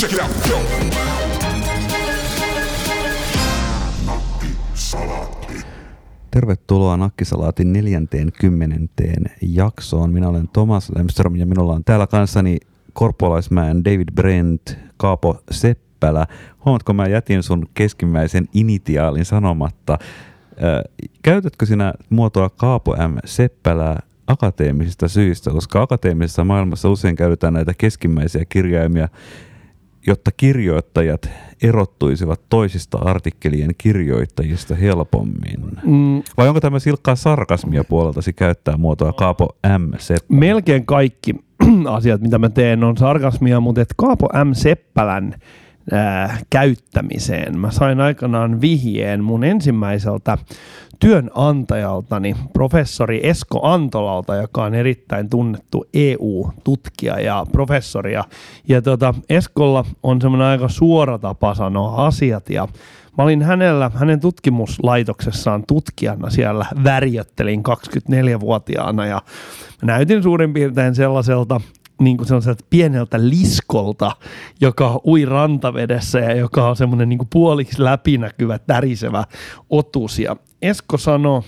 Check it out, go! Tervetuloa Nakkisalaatin neljänteen kymmenenteen jaksoon. Minä olen Thomas Lemström ja minulla on täällä kanssani Korpolaismäen David Brent, Kaapo Seppälä. Huomatko, mä jätin sun keskimmäisen initiaalin sanomatta. Käytätkö sinä muotoa Kaapo M. Seppälä akateemisista syistä, koska akateemisessa maailmassa usein käytetään näitä keskimmäisiä kirjaimia, jotta kirjoittajat erottuisivat toisista artikkelien kirjoittajista helpommin? Mm, Vai onko tämä silkkaa sarkasmia puoleltasi käyttää muotoa Kaapo M. Seppälä? melkein kaikki asiat, mitä mä teen, on sarkasmia, mutta et Kaapo M. Seppälän ää, käyttämiseen mä sain aikanaan vihjeen mun ensimmäiseltä työnantajaltani, professori Esko Antolalta, joka on erittäin tunnettu EU-tutkija ja professori. Ja, tota, Eskolla on semmoinen aika suora tapa sanoa asiat ja Mä olin hänellä, hänen tutkimuslaitoksessaan tutkijana siellä värjöttelin 24-vuotiaana ja näytin suurin piirtein sellaiselta niin kuin pieneltä liskolta, joka ui rantavedessä ja joka on semmoinen niin puoliksi läpinäkyvä, tärisevä otus. Ja Esko sanoi,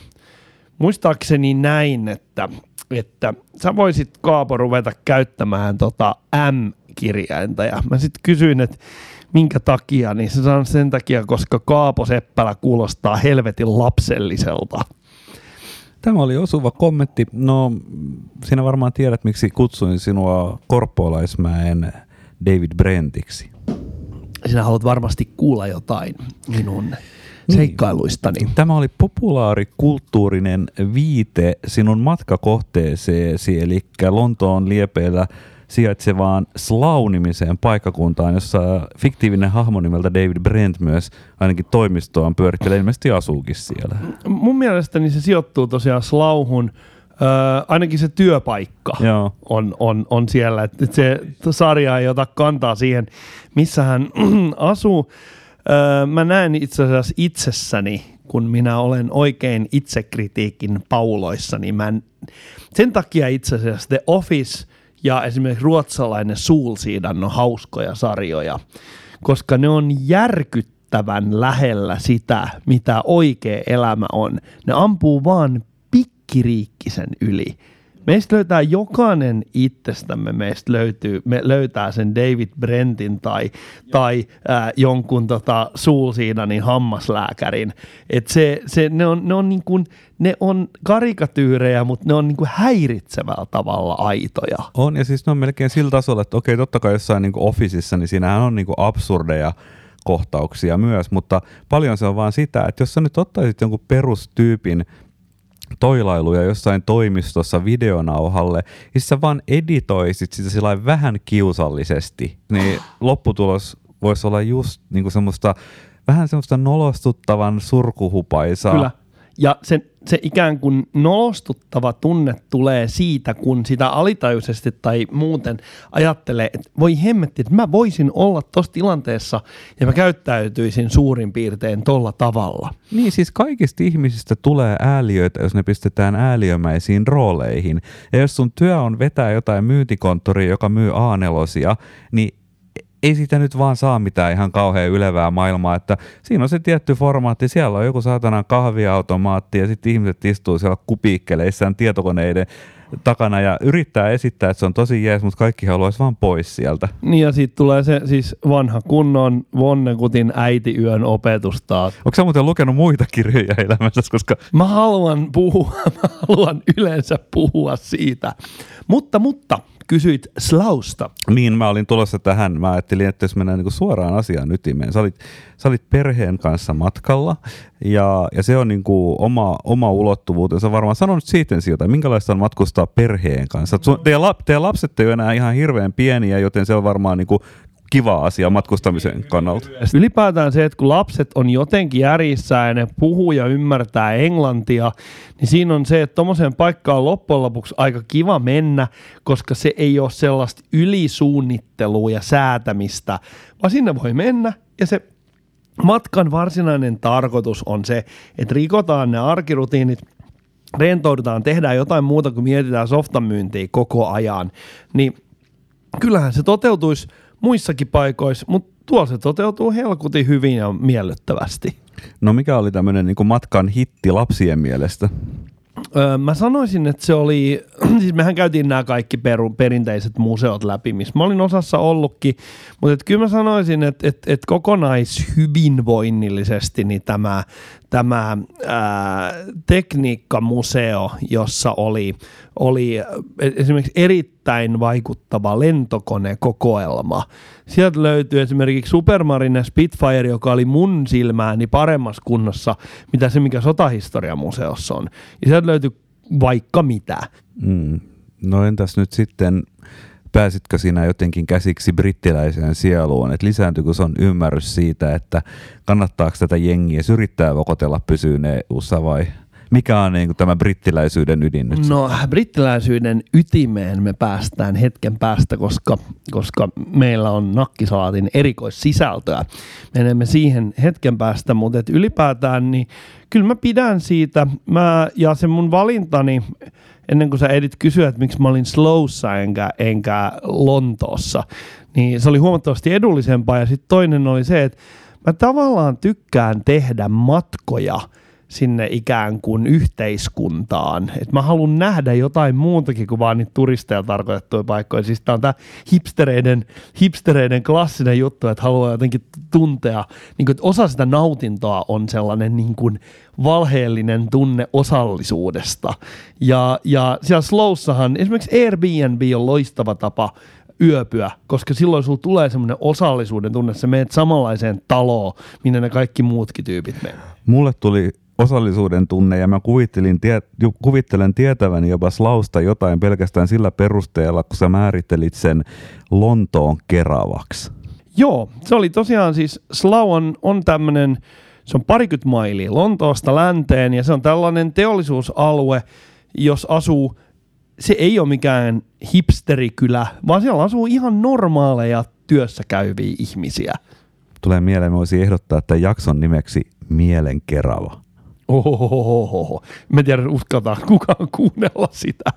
muistaakseni näin, että, että sä voisit Kaapo ruveta käyttämään tota M-kirjainta. Ja mä sitten kysyin, että minkä takia, niin se sanoi sen takia, koska Kaapo Seppälä kuulostaa helvetin lapselliselta. Tämä oli osuva kommentti. No, sinä varmaan tiedät, miksi kutsuin sinua Korpolaismäen David Brentiksi. Sinä haluat varmasti kuulla jotain minun seikkailuistani. Tämä oli populaarikulttuurinen viite sinun matkakohteeseesi, eli Lontoon liepeillä sijaitsevaan Slough-nimiseen paikkakuntaan, jossa fiktiivinen hahmo nimeltä David Brent myös ainakin toimistoaan pyörittelee, ilmeisesti asuukin siellä. Mun mielestäni se sijoittuu tosiaan Slauhun, öö, ainakin se työpaikka Joo. on, on, on siellä. Et se sarja ei ota kantaa siihen, missä hän asuu. Öö, mä näen itse asiassa itsessäni, kun minä olen oikein itsekritiikin pauloissa, niin mä en, sen takia itse asiassa The Office ja esimerkiksi ruotsalainen Suulsiidan on hauskoja sarjoja, koska ne on järkyttävän lähellä sitä, mitä oikea elämä on. Ne ampuu vaan pikkiriikkisen yli. Meistä löytää jokainen itsestämme, meistä löytyy, me löytää sen David Brentin tai, tai ää, jonkun tota Suulsiidanin hammaslääkärin. Et se, se, ne, on, ne, on niin kuin, ne on karikatyyrejä, mutta ne on niin kuin häiritsevällä tavalla aitoja. On, ja siis ne on melkein sillä tasolla, että okei, totta kai jossain niin Officeissa, niin siinähän on niin absurdeja kohtauksia myös, mutta paljon se on vaan sitä, että jos sä nyt ottaisit jonkun perustyypin toilailuja jossain toimistossa videonauhalle, ja sä vaan editoisit sitä sillä vähän kiusallisesti, niin lopputulos voisi olla just niin kuin semmoista, vähän semmoista nolostuttavan surkuhupaisaa. Kyllä. Ja se, se ikään kuin nolostuttava tunne tulee siitä, kun sitä alitajuisesti tai muuten ajattelee, että voi hemmetti, että mä voisin olla tuossa tilanteessa ja mä käyttäytyisin suurin piirtein tolla tavalla. Niin, siis kaikista ihmisistä tulee ääliöitä, jos ne pistetään ääliömäisiin rooleihin. Ja jos sun työ on vetää jotain myyntikonttoria, joka myy A4, niin ei siitä nyt vaan saa mitään ihan kauhean ylevää maailmaa, että siinä on se tietty formaatti, siellä on joku saatanan kahviautomaatti ja sitten ihmiset istuu siellä kupiikkeleissään tietokoneiden takana ja yrittää esittää, että se on tosi jees, mutta kaikki haluaisi vaan pois sieltä. Niin ja sitten tulee se siis vanha kunnon Vonnekutin äitiyön opetus taas. Onko sä muuten lukenut muita kirjoja elämässä, koska Mä haluan puhua, mä haluan yleensä puhua siitä. Mutta, mutta, kysyit Slausta. Niin, mä olin tulossa tähän. Mä ajattelin, että jos mennään niinku suoraan asiaan ytimeen. Sä olit, sä olit perheen kanssa matkalla ja, ja se on niinku oma, oma ulottuvuutensa. Varmaan sano nyt siitä jotain. Minkälaista on matkustaa perheen kanssa? Sun, teidän, lap, teidän lapset ei ole enää ihan hirveän pieniä, joten se on varmaan niinku kiva asia matkustamisen kannalta. Ylipäätään se, että kun lapset on jotenkin järjissä ja ne puhuu ja ymmärtää englantia, niin siinä on se, että tuommoiseen paikkaan on loppujen lopuksi aika kiva mennä, koska se ei ole sellaista ylisuunnittelua ja säätämistä, vaan sinne voi mennä ja se matkan varsinainen tarkoitus on se, että rikotaan ne arkirutiinit, rentoudutaan, tehdään jotain muuta kuin mietitään softan myyntiä koko ajan, niin kyllähän se toteutuisi muissakin paikoissa, mutta tuolla se toteutuu helkutin hyvin ja miellyttävästi. No mikä oli tämmöinen niin matkan hitti lapsien mielestä? Öö, mä sanoisin, että se oli, siis mehän käytiin nämä kaikki peru, perinteiset museot läpi, missä mä olin osassa ollutkin, mutta et kyllä mä sanoisin, että et, et kokonaishyvinvoinnillisesti niin tämä, tämä ää, tekniikkamuseo, jossa oli, oli esimerkiksi erittäin vaikuttava lentokonekokoelma. Sieltä löytyy esimerkiksi Supermarine Spitfire, joka oli mun silmääni paremmassa kunnossa, mitä se, mikä sotahistoriamuseossa on. Ja sieltä löytyy vaikka mitä. Mm. No entäs nyt sitten, pääsitkö sinä jotenkin käsiksi brittiläiseen sieluun, että lisääntyykö on ymmärrys siitä, että kannattaako tätä jengiä yrittää vokotella pysyyn EU-ssa vai mikä on niin kuin tämä brittiläisyyden ydin nyt? No brittiläisyyden ytimeen me päästään hetken päästä, koska, koska meillä on nakkisalaatin erikoissisältöä. Menemme siihen hetken päästä, mutta et ylipäätään niin kyllä mä pidän siitä. Mä, ja se mun valintani, ennen kuin sä edit kysyä, että miksi mä olin Slowssa enkä, enkä Lontoossa, niin se oli huomattavasti edullisempaa. Ja sitten toinen oli se, että mä tavallaan tykkään tehdä matkoja – sinne ikään kuin yhteiskuntaan. Et mä haluan nähdä jotain muutakin kuin vaan niitä turisteja tarkoitettuja paikkoja. Siis tää on tää hipstereiden, hipstereiden klassinen juttu, että haluaa jotenkin tuntea, niin kuin, että osa sitä nautintoa on sellainen niin kuin valheellinen tunne osallisuudesta. Ja, ja siellä Slowssahan esimerkiksi Airbnb on loistava tapa yöpyä, koska silloin sulla tulee semmoinen osallisuuden tunne, että sä menet samanlaiseen taloon, minne ne kaikki muutkin tyypit menee. Mulle tuli osallisuuden tunne ja mä kuvittelin, tie, kuvittelen tietäväni jopa Slausta jotain pelkästään sillä perusteella, kun sä määrittelit sen Lontoon keravaksi. Joo, se oli tosiaan siis, Slau on, on tämmöinen, se on parikymmentä mailia Lontoosta länteen ja se on tällainen teollisuusalue, jos asuu, se ei ole mikään hipsterikylä, vaan siellä asuu ihan normaaleja työssä käyviä ihmisiä. Tulee mieleen, voisi ehdottaa että jakson nimeksi Mielenkerava. Ohohoho. Mä tiedän, uskaltaa kukaan kuunnella sitä.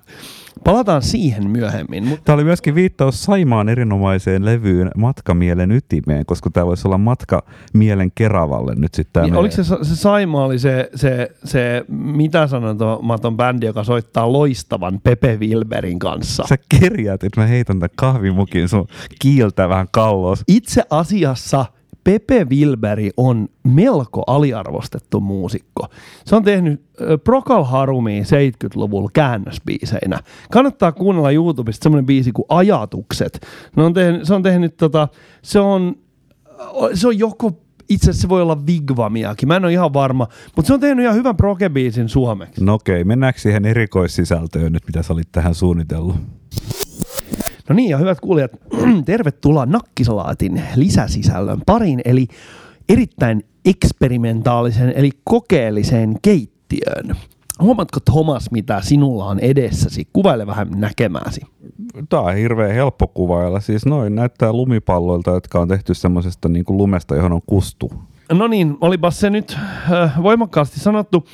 Palataan siihen myöhemmin. Tämä oli myöskin viittaus Saimaan erinomaiseen levyyn Matkamielen ytimeen, koska tämä voisi olla Matkamielen Keravalle nyt sitten. Niin, oliko se, se Saima oli se, se, se mitä sanomaton bändi, joka soittaa loistavan Pepe Wilberin kanssa? Sä kerjät, että mä heitän tämän kahvimukin sun kiiltä vähän kallos. Itse asiassa Pepe Wilberi on melko aliarvostettu muusikko. Se on tehnyt Procol Harumi 70-luvulla käännösbiiseinä. Kannattaa kuunnella YouTubesta semmoinen biisi kuin Ajatukset. Ne on tehnyt, se on tehnyt tota, se on, se on joko itse asiassa se voi olla Vigvamiakin, mä en ole ihan varma, mutta se on tehnyt ihan hyvän progebiisin suomeksi. No okei, mennäänkö siihen erikoissisältöön nyt, mitä sä olit tähän suunnitellut? No niin, ja hyvät kuulijat, tervetuloa Nakkisalaatin lisäsisällön pariin, eli erittäin eksperimentaalisen, eli kokeelliseen keittiöön. Huomaatko Thomas, mitä sinulla on edessäsi? Kuvaile vähän näkemääsi. Tämä on hirveän helppo kuvailla. Siis noin näyttää lumipalloilta, jotka on tehty semmoisesta niin kuin lumesta, johon on kustu. No niin, olipa se nyt äh, voimakkaasti sanottu.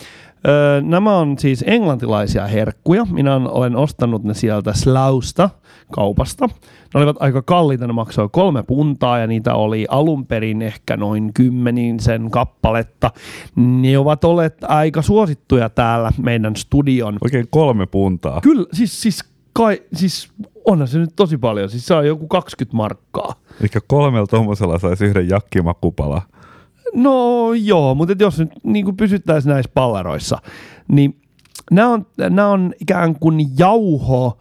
Äh, nämä on siis englantilaisia herkkuja. Minä olen ostanut ne sieltä Slausta kaupasta. Ne olivat aika kalliita, ne maksoi kolme puntaa ja niitä oli alun perin ehkä noin kymmenin sen kappaletta. Ne ovat olleet aika suosittuja täällä meidän studion. Oikein kolme puntaa. Kyllä, siis, siis, kai, siis onhan se nyt tosi paljon. Siis se on joku 20 markkaa. Eli kolmella tuommoisella saisi yhden jakkimakupala. No joo, mutta jos nyt niin pysyttäisiin näissä pallaroissa, niin nämä on, nämä on ikään kuin jauho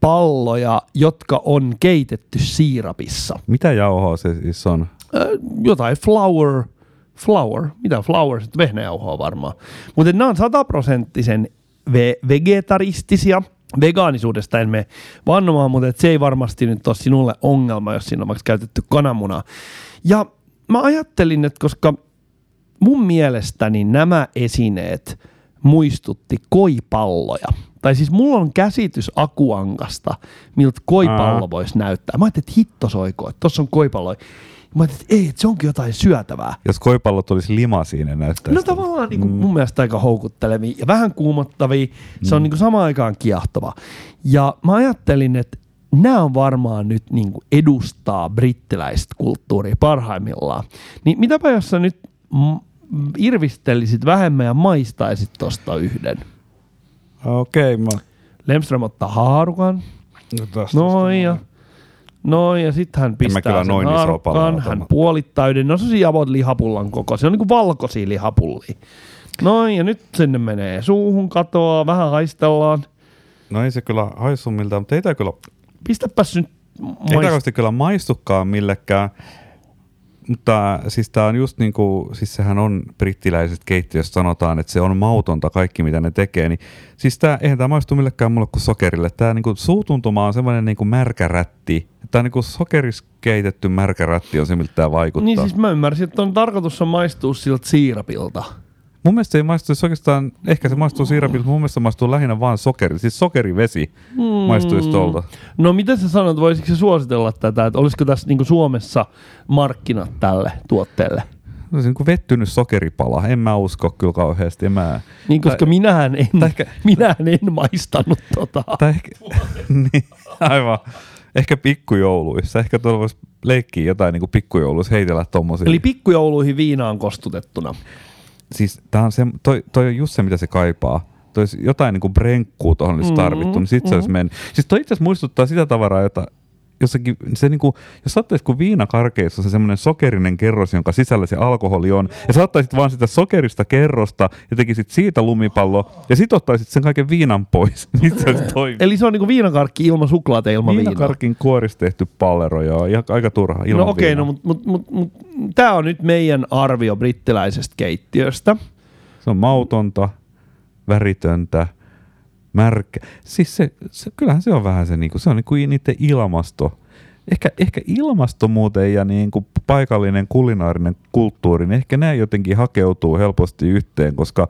palloja, jotka on keitetty siirapissa. Mitä jauhoa se siis on? Äh, jotain flour, flour, mitä flour, vehnäjauhoa varmaan. Mutta nämä on sataprosenttisen ve- vegetaristisia. Vegaanisuudesta en mene vannomaan, mutta se ei varmasti nyt ole sinulle ongelma, jos siinä on vaikka käytetty kananmunaa. Ja mä ajattelin, että koska mun mielestäni nämä esineet muistutti koipalloja – tai siis mulla on käsitys akuankasta, miltä koipallo Aa. voisi näyttää. Mä ajattelin, että hitto soiko, että tossa on koipallo. Mä ajattelin, että ei, että se onkin jotain syötävää. Jos koipallot olisi lima siinä näyttää. No tavallaan niin kuin, mm. mun mielestä aika houkuttelevia ja vähän kuumottavia. Se on mm. niin kuin samaan aikaan kiehtova. Ja mä ajattelin, että nämä on varmaan nyt niin kuin edustaa brittiläistä kulttuuria parhaimmillaan. Niin mitäpä jos sä nyt irvistelisit vähemmän ja maistaisit tosta yhden? Okei, okay, mä... Lemström ottaa haarukan. No, tästä Noin ja, noin ja sitten hän pistää kyllä sen noin palaa hän puolittaa yhden. No se on lihapullan koko. Se on niinku valkoisia lihapullia. Noin ja nyt sinne menee suuhun, katoaa, vähän haistellaan. No ei se kyllä haisu miltään, mutta ei tämä kyllä, Pistäpäs nyt ei maist- tämä oikeasti kyllä maistukaan millekään. Mutta siis tämä on just niin kuin, siis sehän on brittiläisestä keittiöstä sanotaan, että se on mautonta kaikki mitä ne tekee. Niin, siis tää, eihän tämä maistu millekään mulle kuin sokerille. Tämä niin kuin suutuntuma on semmoinen niin kuin märkä rätti. Tämä niin kuin sokeris keitetty märkä rätti on se, miltä tämä vaikuttaa. Niin siis mä ymmärsin, että on tarkoitus on maistua siltä siirapilta. Mun mielestä se ei maistu, se oikeastaan, ehkä se maistuu siirapilta, mutta mun mielestä se maistuu lähinnä vaan sokeri. Siis sokerivesi Mm. maistuisi tuolta. No miten sä sanot, voisitko se suositella tätä, että olisiko tässä niinku Suomessa markkinat tälle tuotteelle? No se on niin kuin vettynyt sokeripala. En mä usko kyllä kauheasti. En mä... Niin, koska Tai- minähän en, tai ehkä- minähän en maistanut tota. Tai ehkä, niin, aivan. Ehkä pikkujouluissa. Ehkä tuolla voisi leikkiä jotain niin pikkujouluissa, heitellä tommosia. Eli pikkujouluihin viinaan kostutettuna. Siis tää on se, toi, toi on just se, mitä se kaipaa. Toi jotain niin kuin brenkkuu tuohon olisi Mm, tarvittu, niin sit se olisi mennyt. Siis toi itse asiassa muistuttaa sitä tavaraa, jota jossakin, se niinku, jos sä ottaisit kun viinakarkeissa se semmoinen sokerinen kerros, jonka sisällä se alkoholi on, ja sä ottaisit vaan sitä sokerista kerrosta ja tekisit siitä lumipallo, ja sit ottaisit sen kaiken viinan pois, niin se. Eli se on niinku viinakarkki ilman suklaata ilman viinaa. Viinakarkin kuorista tehty pallero, joo, ja aika turha, ilman No okei, okay, no mutta mut, mut, mut, tämä on nyt meidän arvio brittiläisestä keittiöstä. Se on mautonta, väritöntä, märkä. Siis se, se, kyllähän se on vähän se, niinku, se on niinku niiden ilmasto. Ehkä, ehkä ilmasto muuten ja niinku paikallinen kulinaarinen kulttuuri, niin ehkä nämä jotenkin hakeutuu helposti yhteen, koska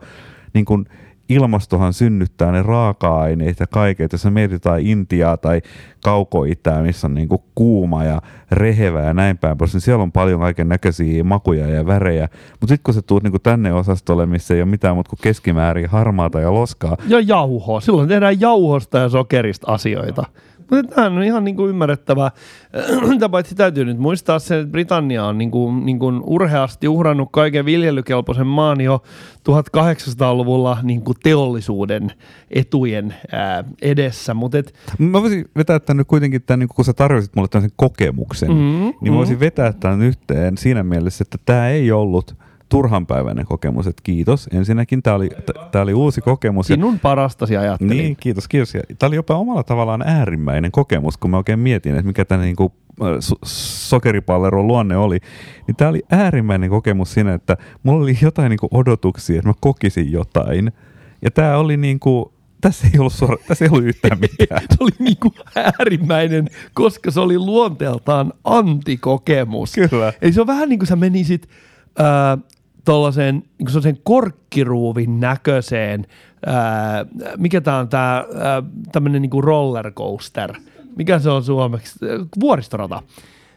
niin kun ilmastohan synnyttää ne raaka-aineet ja kaiket. Jos mietitään Intiaa tai kaukoitää, missä on niinku kuuma ja rehevä ja näin päin pois, niin siellä on paljon kaiken näköisiä makuja ja värejä. Mutta sitten kun sä tuut niinku tänne osastolle, missä ei ole mitään muuta kuin keskimäärin harmaata ja loskaa, Ja jauho. Silloin tehdään jauhosta ja sokerista asioita. Mutta tämä on ihan niinku ymmärrettävää. Sitä paitsi täytyy nyt muistaa se, että Britannia on niinku, niinku urheasti uhrannut kaiken viljelykelpoisen maan jo 1800-luvulla niinku teollisuuden etujen ää, edessä. Mutta et, Mä voisin vetää tämän nyt kuitenkin, tämän, niin kun sä tarjosit mulle tämmöisen kokemuksen, Mm, mm, niin mä voisin mm. vetää tämän yhteen siinä mielessä, että tämä ei ollut turhanpäiväinen kokemus. Että kiitos. Ensinnäkin tämä oli, t- tää oli uusi kokemus. Ja, sinun parastasi ajattelin. niin, kiitos, kiitos. Tämä oli jopa omalla tavallaan äärimmäinen kokemus, kun mä oikein mietin, että mikä tämä niin kuin, so- sokeripalleron luonne oli. Niin tämä oli äärimmäinen kokemus siinä, että mulla oli jotain niin kuin odotuksia, että mä kokisin jotain. Ja tämä oli niin kuin, tässä ei ollut, suora, tässä ei ollut yhtään mitään. se oli niinku äärimmäinen, koska se oli luonteeltaan antikokemus. Kyllä. Eli se on vähän niin kuin sä menisit äh, tuollaiseen niin korkkiruuvin näköiseen, äh, mikä tää on tää äh, tämmönen niin rollercoaster. Mikä se on suomeksi? Vuoristorata.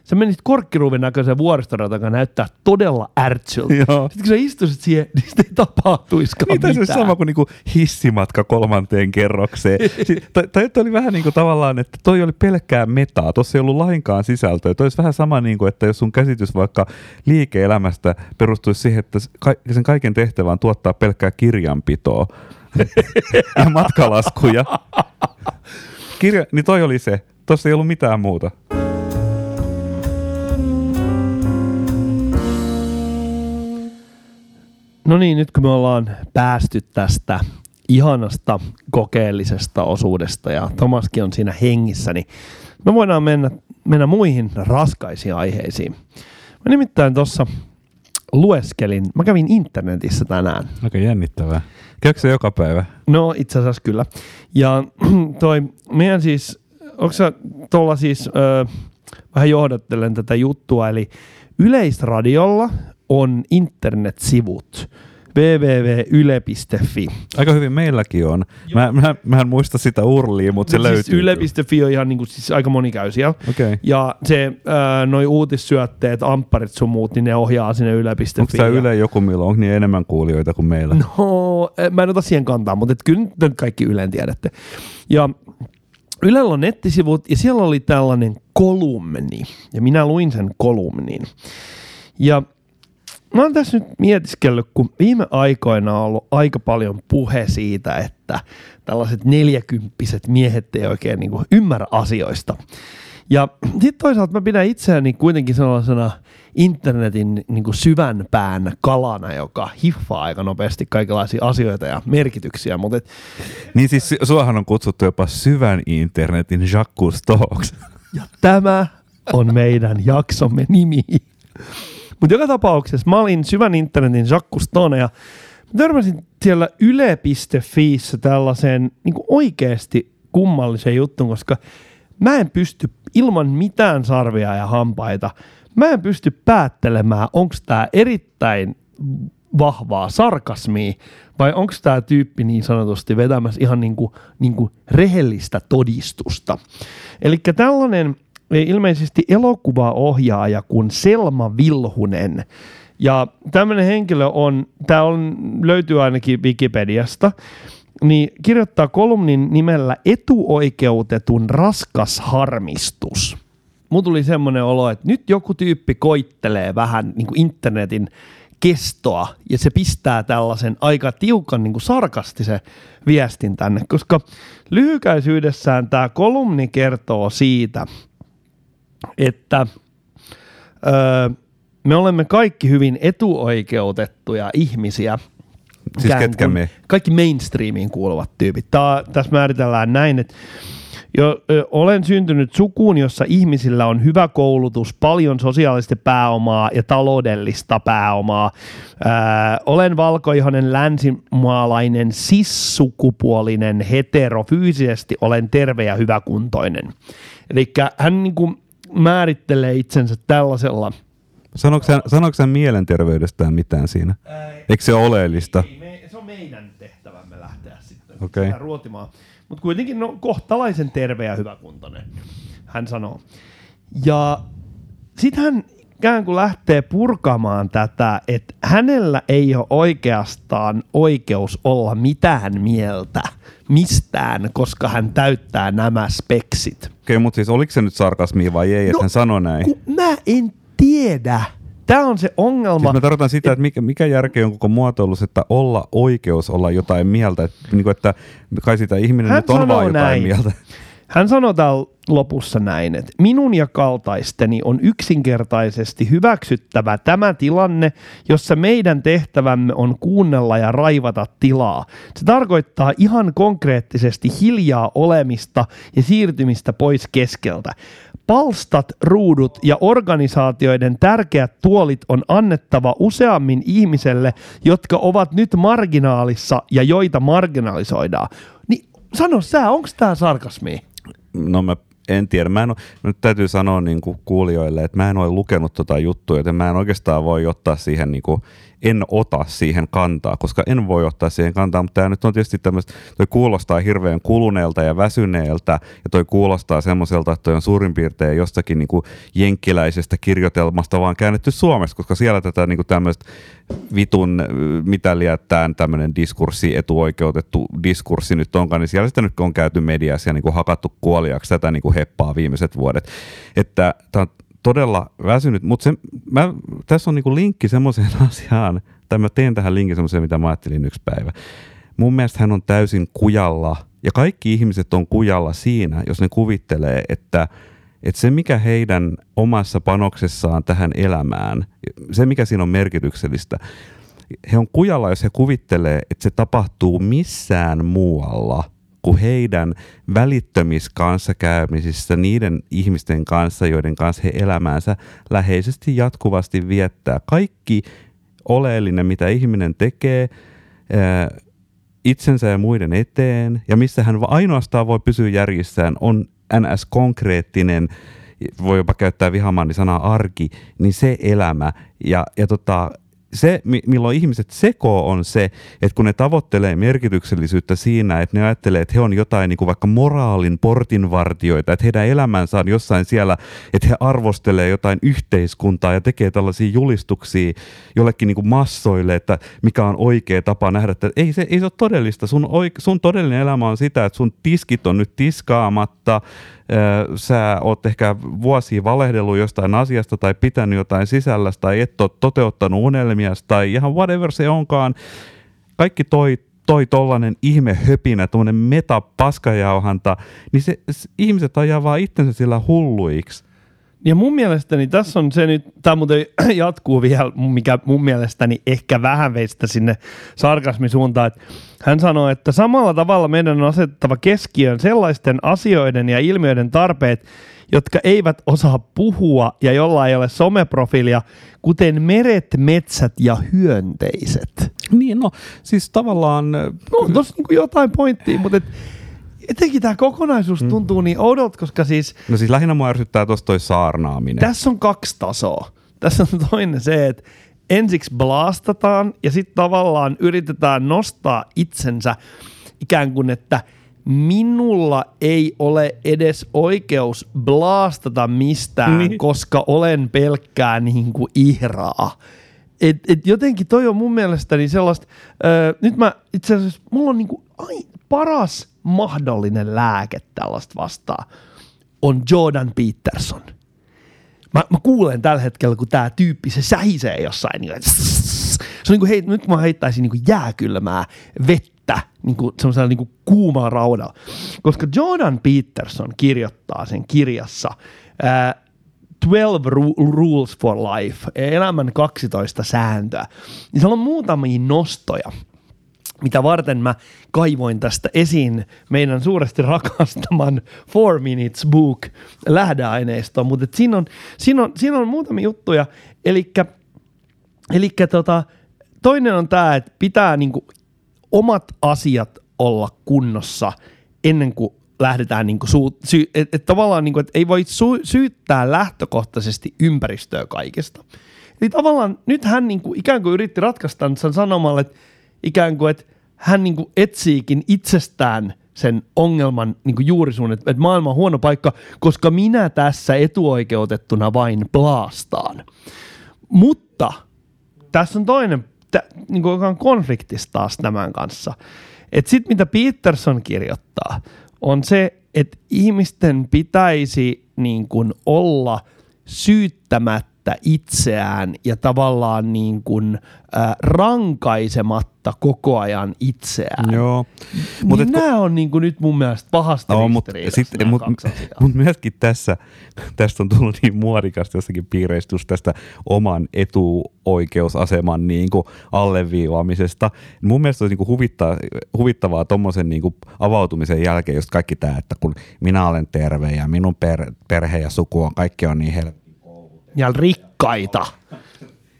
Sä menisit korkkiruuvin näköiseen vuoristorata, joka näyttää todella ärtsyltä. Joo. Sitten kun sä istuisit siihen, niin sitten ei tapahtuiskaan Niin, se mitään. olisi sama kuin niinku hissimatka kolmanteen kerrokseen. Si- tai, tai toi oli vähän niin kuin tavallaan, että toi oli pelkkää metaa, tuossa ei ollut lainkaan sisältöä. Toi olisi vähän sama, niin kuin, että jos sun käsitys vaikka liike-elämästä perustuisi siihen, että sen kaiken tehtävä on tuottaa pelkkää kirjanpitoa ja matkalaskuja. Kirja, niin toi oli se. Tuossa ei ollut mitään muuta. No niin, nyt kun me ollaan päästy tästä ihanasta kokeellisesta osuudesta ja Tomaskin on siinä hengissä, niin me voidaan mennä, mennä muihin raskaisiin aiheisiin. Mä nimittäin tuossa lueskelin, mä kävin internetissä tänään. Aika jännittävää. Käykö se joka päivä? No itse asiassa kyllä. Ja toi meidän siis, onko sä tuolla siis, ö, vähän johdattelen tätä juttua, eli Yleisradiolla on internetsivut www.yle.fi. Aika hyvin meilläkin on. Mä, mä, mä en muista sitä urlia, mutta se Mut löytyy. Siis yle.fi on ihan niin kuin, siis aika moni käy siellä. Okei. Okay. Ja se, ää, noi uutissyötteet, ampparit sun muut, niin ne ohjaa sinne yle.fi. Onko tämä Yle joku, milloin onko niin enemmän kuulijoita kuin meillä? No, eh, mä en ota siihen kantaa, mutta et kyllä nyt kaikki Ylen tiedätte. Ja Ylellä on nettisivut ja siellä oli tällainen kolumni ja minä luin sen kolumnin. Ja mä oon tässä nyt mietiskellyt, kun viime aikoina on ollut aika paljon puhe siitä, että tällaiset neljäkymppiset miehet ei oikein niin kuin ymmärrä asioista. Ja sitten toisaalta mä pidän itseäni kuitenkin sellaisena internetin niin kuin syvän pään kalana, joka hiffaa aika nopeasti kaikenlaisia asioita ja merkityksiä. Mutta et... Niin siis suohan on kutsuttu jopa syvän internetin Jacques Cousteauksi. Ja tämä on meidän jaksomme nimi. Mutta joka tapauksessa mä olin syvän internetin Cousteau ja törmäsin siellä yle.fiissä tällaiseen niin oikeasti kummalliseen juttuun, koska mä en pysty ilman mitään sarvia ja hampaita, mä en pysty päättelemään, onko tämä erittäin vahvaa sarkasmia vai onko tämä tyyppi niin sanotusti vetämässä ihan niin kuin, niin kuin rehellistä todistusta. Eli tällainen ilmeisesti elokuvaohjaaja kuin Selma Vilhunen, ja tämmöinen henkilö on, tämä on, löytyy ainakin Wikipediasta, niin kirjoittaa kolumnin nimellä etuoikeutetun raskas harmistus. Mulla tuli semmoinen olo, että nyt joku tyyppi koittelee vähän niin kuin internetin kestoa ja se pistää tällaisen aika tiukan niin kuin sarkastisen viestin tänne, koska lyhykäisyydessään tämä kolumni kertoo siitä, että öö, me olemme kaikki hyvin etuoikeutettuja ihmisiä. Siis ketkä me? Kaikki mainstreamiin kuuluvat tyypit. Tää, tässä määritellään näin, että jo, ö, olen syntynyt sukuun, jossa ihmisillä on hyvä koulutus, paljon sosiaalista pääomaa ja taloudellista pääomaa. Ää, olen valkoihonen länsimaalainen sissukupuolinen hetero. Fyysisesti olen terve ja hyväkuntoinen. Eli hän niin kuin määrittelee itsensä tällaisella – Sanoiko hän, mielenterveydestään mitään siinä? Ää, Eikö se ole oleellista? Ei, me, se on meidän tehtävämme lähteä sitten okay. ruotimaan. Mutta kuitenkin no, kohtalaisen terve ja hyväkuntoinen, hän sanoo. Ja sitten hän ikään kuin lähtee purkamaan tätä, että hänellä ei ole oikeastaan oikeus olla mitään mieltä mistään, koska hän täyttää nämä speksit. Okei, okay, mutta siis oliko se nyt sarkasmia vai ei, no, että hän sanoi näin? Mä en tiedä. Tämä on se ongelma. Siis mä tarkoitan sitä, että mikä, mikä järki on koko muotoilus, että olla oikeus olla jotain mieltä. Että, niin kuin, että kai sitä ihminen Hän nyt on vaan jotain näin. mieltä. Hän sanoo täällä lopussa näin, että minun ja kaltaisteni on yksinkertaisesti hyväksyttävä tämä tilanne, jossa meidän tehtävämme on kuunnella ja raivata tilaa. Se tarkoittaa ihan konkreettisesti hiljaa olemista ja siirtymistä pois keskeltä. Palstat, ruudut ja organisaatioiden tärkeät tuolit on annettava useammin ihmiselle, jotka ovat nyt marginaalissa ja joita marginalisoidaan. Niin sano sä, onko tämä sarkasmi? No mä en tiedä. Mä en ole, nyt täytyy sanoa niin kuin kuulijoille, että mä en ole lukenut tota juttua, joten mä en oikeastaan voi ottaa siihen niin kuin en ota siihen kantaa, koska en voi ottaa siihen kantaa, mutta tämä nyt on tietysti tämmöistä, toi kuulostaa hirveän kuluneelta ja väsyneeltä, ja toi kuulostaa semmoiselta, että toi on suurin piirtein jostakin niin kuin jenkkiläisestä kirjoitelmasta vaan käännetty Suomessa, koska siellä tätä niin kuin tämmöistä vitun, mitä liättään tämmöinen diskurssi, etuoikeutettu diskurssi nyt onkaan, niin siellä sitä nyt on käyty mediassa ja niin kuin hakattu kuoliaksi tätä niin kuin heppaa viimeiset vuodet. Että tämä on todella väsynyt, mutta se, mä, tässä on niinku linkki semmoiseen asiaan, tai mä teen tähän linkin semmoiseen, mitä mä ajattelin yksi päivä. Mun mielestä hän on täysin kujalla, ja kaikki ihmiset on kujalla siinä, jos ne kuvittelee, että, että se mikä heidän omassa panoksessaan tähän elämään, se mikä siinä on merkityksellistä, he on kujalla, jos he kuvittelee, että se tapahtuu missään muualla – kuin heidän välittömissä niiden ihmisten kanssa, joiden kanssa he elämäänsä läheisesti jatkuvasti viettää. Kaikki oleellinen, mitä ihminen tekee itsensä ja muiden eteen, ja missä hän ainoastaan voi pysyä järjissään, on NS-konkreettinen, voi jopa käyttää vihamanni sanaa arki, niin se elämä. Ja, ja tota, se, milloin ihmiset sekoo, on se, että kun ne tavoittelee merkityksellisyyttä siinä, että ne ajattelee, että he on jotain niin kuin vaikka moraalin portinvartioita, että heidän elämänsä on jossain siellä, että he arvostelee jotain yhteiskuntaa ja tekee tällaisia julistuksia jollekin niin kuin massoille, että mikä on oikea tapa nähdä, että ei se, ei se ole todellista. Sun, oike, sun todellinen elämä on sitä, että sun tiskit on nyt tiskaamatta, sä oot ehkä vuosia valehdellut jostain asiasta tai pitänyt jotain sisällästä tai et ole toteuttanut unelmia tai ihan whatever se onkaan. Kaikki toi toi tollanen ihme höpinä, tuommoinen metapaskajauhanta, niin se, se, ihmiset ajaa vaan itsensä sillä hulluiksi. Ja mun mielestäni tässä on se nyt, tämä muuten jatkuu vielä, mikä mun mielestäni ehkä vähän veistä sinne sarkasmisuuntaan, että hän sanoi, että samalla tavalla meidän on asettava keskiöön sellaisten asioiden ja ilmiöiden tarpeet, jotka eivät osaa puhua ja jolla ei ole someprofiilia, kuten meret, metsät ja hyönteiset. Niin, no siis tavallaan... No, tuossa niin jotain pointtia, mutta et, etenkin tämä kokonaisuus mm. tuntuu niin oudolta, koska siis... No siis lähinnä mua ärsyttää tuossa toi saarnaaminen. Tässä on kaksi tasoa. Tässä on toinen se, että ensiksi blastataan ja sitten tavallaan yritetään nostaa itsensä ikään kuin, että minulla ei ole edes oikeus blastata mistään, niin. koska olen pelkkää niin kuin ihraa. Et, et jotenkin toi on mun mielestäni sellaista, öö, nyt mä itse asiassa, mulla on niinku ai, paras mahdollinen lääke tällaista vastaan on Jordan Peterson. Mä, mä kuulen tällä hetkellä, kun tämä tyyppi se sähisee jossain. Niin, se on niin kuin, hei, nyt mä heittäisin niin kuin jääkylmää vettä niin kuin semmoisella niin kuin kuumaa raudalla. Koska Jordan Peterson kirjoittaa sen kirjassa ää, 12 Rules for Life, elämän 12 sääntöä. Niin siellä on muutamia nostoja, mitä varten mä kaivoin tästä esiin meidän suuresti rakastaman Four Minutes Book lähdeaineistoa, mutta siinä on, siinä, on, siinä on muutamia juttuja, eli tota, toinen on tämä, että pitää niinku omat asiat olla kunnossa ennen kuin lähdetään niinku su- sy- et, et tavallaan niinku, et ei voi su- syyttää lähtökohtaisesti ympäristöä kaikesta. Eli tavallaan nyt hän niinku ikään kuin yritti ratkaista sen sanomalla, että ikään kuin, että hän niin kuin etsiikin itsestään sen ongelman niin kuin juurisuun, että, maailma on huono paikka, koska minä tässä etuoikeutettuna vain plaastaan. Mutta tässä on toinen, t- niin kuin, joka on konfliktista taas tämän kanssa. Sitten mitä Peterson kirjoittaa, on se, että ihmisten pitäisi niin kuin olla syyttämättä syyttämättä itseään ja tavallaan niin kuin, äh, rankaisematta koko ajan itseään. Joo. Niin mut nämä on niin kuin nyt mun mielestä pahasti no, mut, sit, mut, mut myöskin tässä, tästä on tullut niin muodikasta jossakin piireistä tästä oman etuoikeusaseman niin kuin alleviivaamisesta. Mun mielestä olisi niin kuin huvittaa, huvittavaa tuommoisen niin kuin avautumisen jälkeen just kaikki tämä, että kun minä olen terve ja minun per, perhe ja suku on, kaikki on niin helppoa ja rikkaita.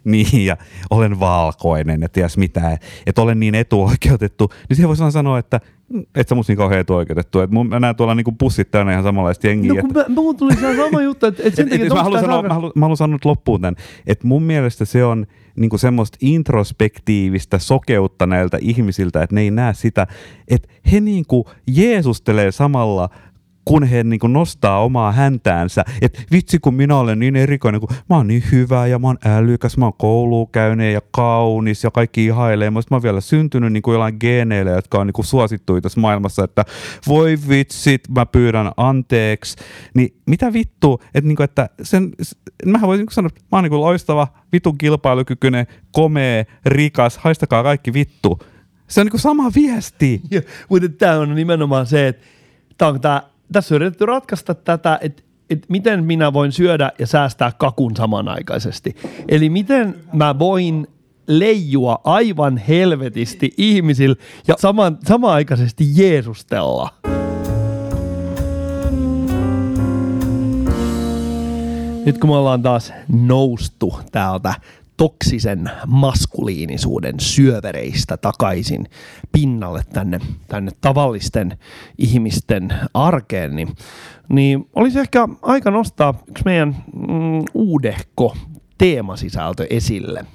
Niin, ja olen valkoinen ja ties mitä, että olen niin etuoikeutettu, niin siihen voisi sanoa, että et sä musta niin kauhean etuoikeutettu. Että mun, mä näen tuolla niinku pussit täynnä ihan samanlaista jengiä. No kun että... mä, mun tuli se sama juttu, että et sen takia, et, mä, haluan sanoa, mä, haluan, mä haluan sanoa loppuun tämän, että mun mielestä se on niinku semmoista introspektiivista sokeutta näiltä ihmisiltä, että ne ei näe sitä, että he niinku jeesustelee samalla kun he niin kuin nostaa omaa häntäänsä, että vitsi kun minä olen niin erikoinen, kun mä oon niin hyvä ja mä oon älykäs, mä oon kouluun käynyt ja kaunis ja kaikki ihailee. Mä oon vielä syntynyt niin kuin jollain geeneillä, jotka on niin kuin suosittuja tässä maailmassa, että voi vitsit, mä pyydän anteeksi. Niin mitä vittu, että, niin kuin, että sen, mähän voisin sanoa, että mä oon niin kuin loistava, vitun kilpailukykyinen, komea, rikas, haistakaa kaikki vittu. Se on niin kuin sama viesti. Mutta tämä on nimenomaan se, että tämä on tämä tässä on yritetty ratkaista tätä, että että miten minä voin syödä ja säästää kakun samanaikaisesti. Eli miten mä voin leijua aivan helvetisti ihmisillä ja saman, samanaikaisesti Jeesustella. Nyt kun me ollaan taas noustu täältä toksisen maskuliinisuuden syövereistä takaisin pinnalle tänne, tänne tavallisten ihmisten arkeen, niin, niin olisi ehkä aika nostaa yksi meidän mm, uudehko teemasisältö esille.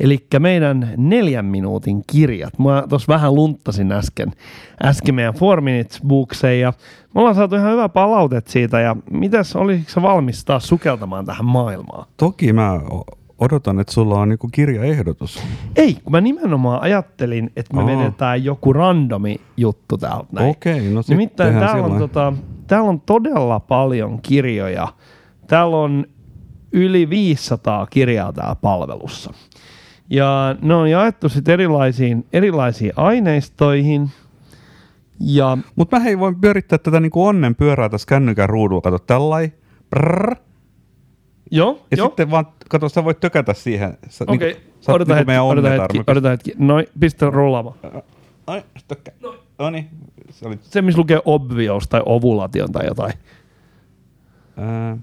Eli meidän neljän minuutin kirjat. Mä tuossa vähän lunttasin äsken, äsken meidän Four Minutes Bookseen ja me ollaan saatu ihan hyvä palautet siitä. Ja mitäs, olisiko valmis taas sukeltamaan tähän maailmaan? Toki mä odotan, että sulla on niinku kirjaehdotus. Ei, kun mä nimenomaan ajattelin, että me Aa. vedetään joku randomi juttu täältä näin. Okei, no sit Nimittäin täällä on, tota, täällä on todella paljon kirjoja. Täällä on yli 500 kirjaa täällä palvelussa. Ja ne on jaettu sitten erilaisiin, erilaisiin aineistoihin. Ja Mutta mä hei voin pyörittää tätä niinku onnen pyörää tässä kännykän ruudulla. Kato, tällai. Prrr. Joo, Ja joo. sitten vaan, kato, sä voit tökätä siihen. Sä, Okei, niinku, sä oot odota niinku hetki, odota hetki, odota hetki. Noin, pistä rullaamaan. Ai, tökkä. No niin. Se oli, Se, missä lukee obvious tai ovulation tai jotain. ää,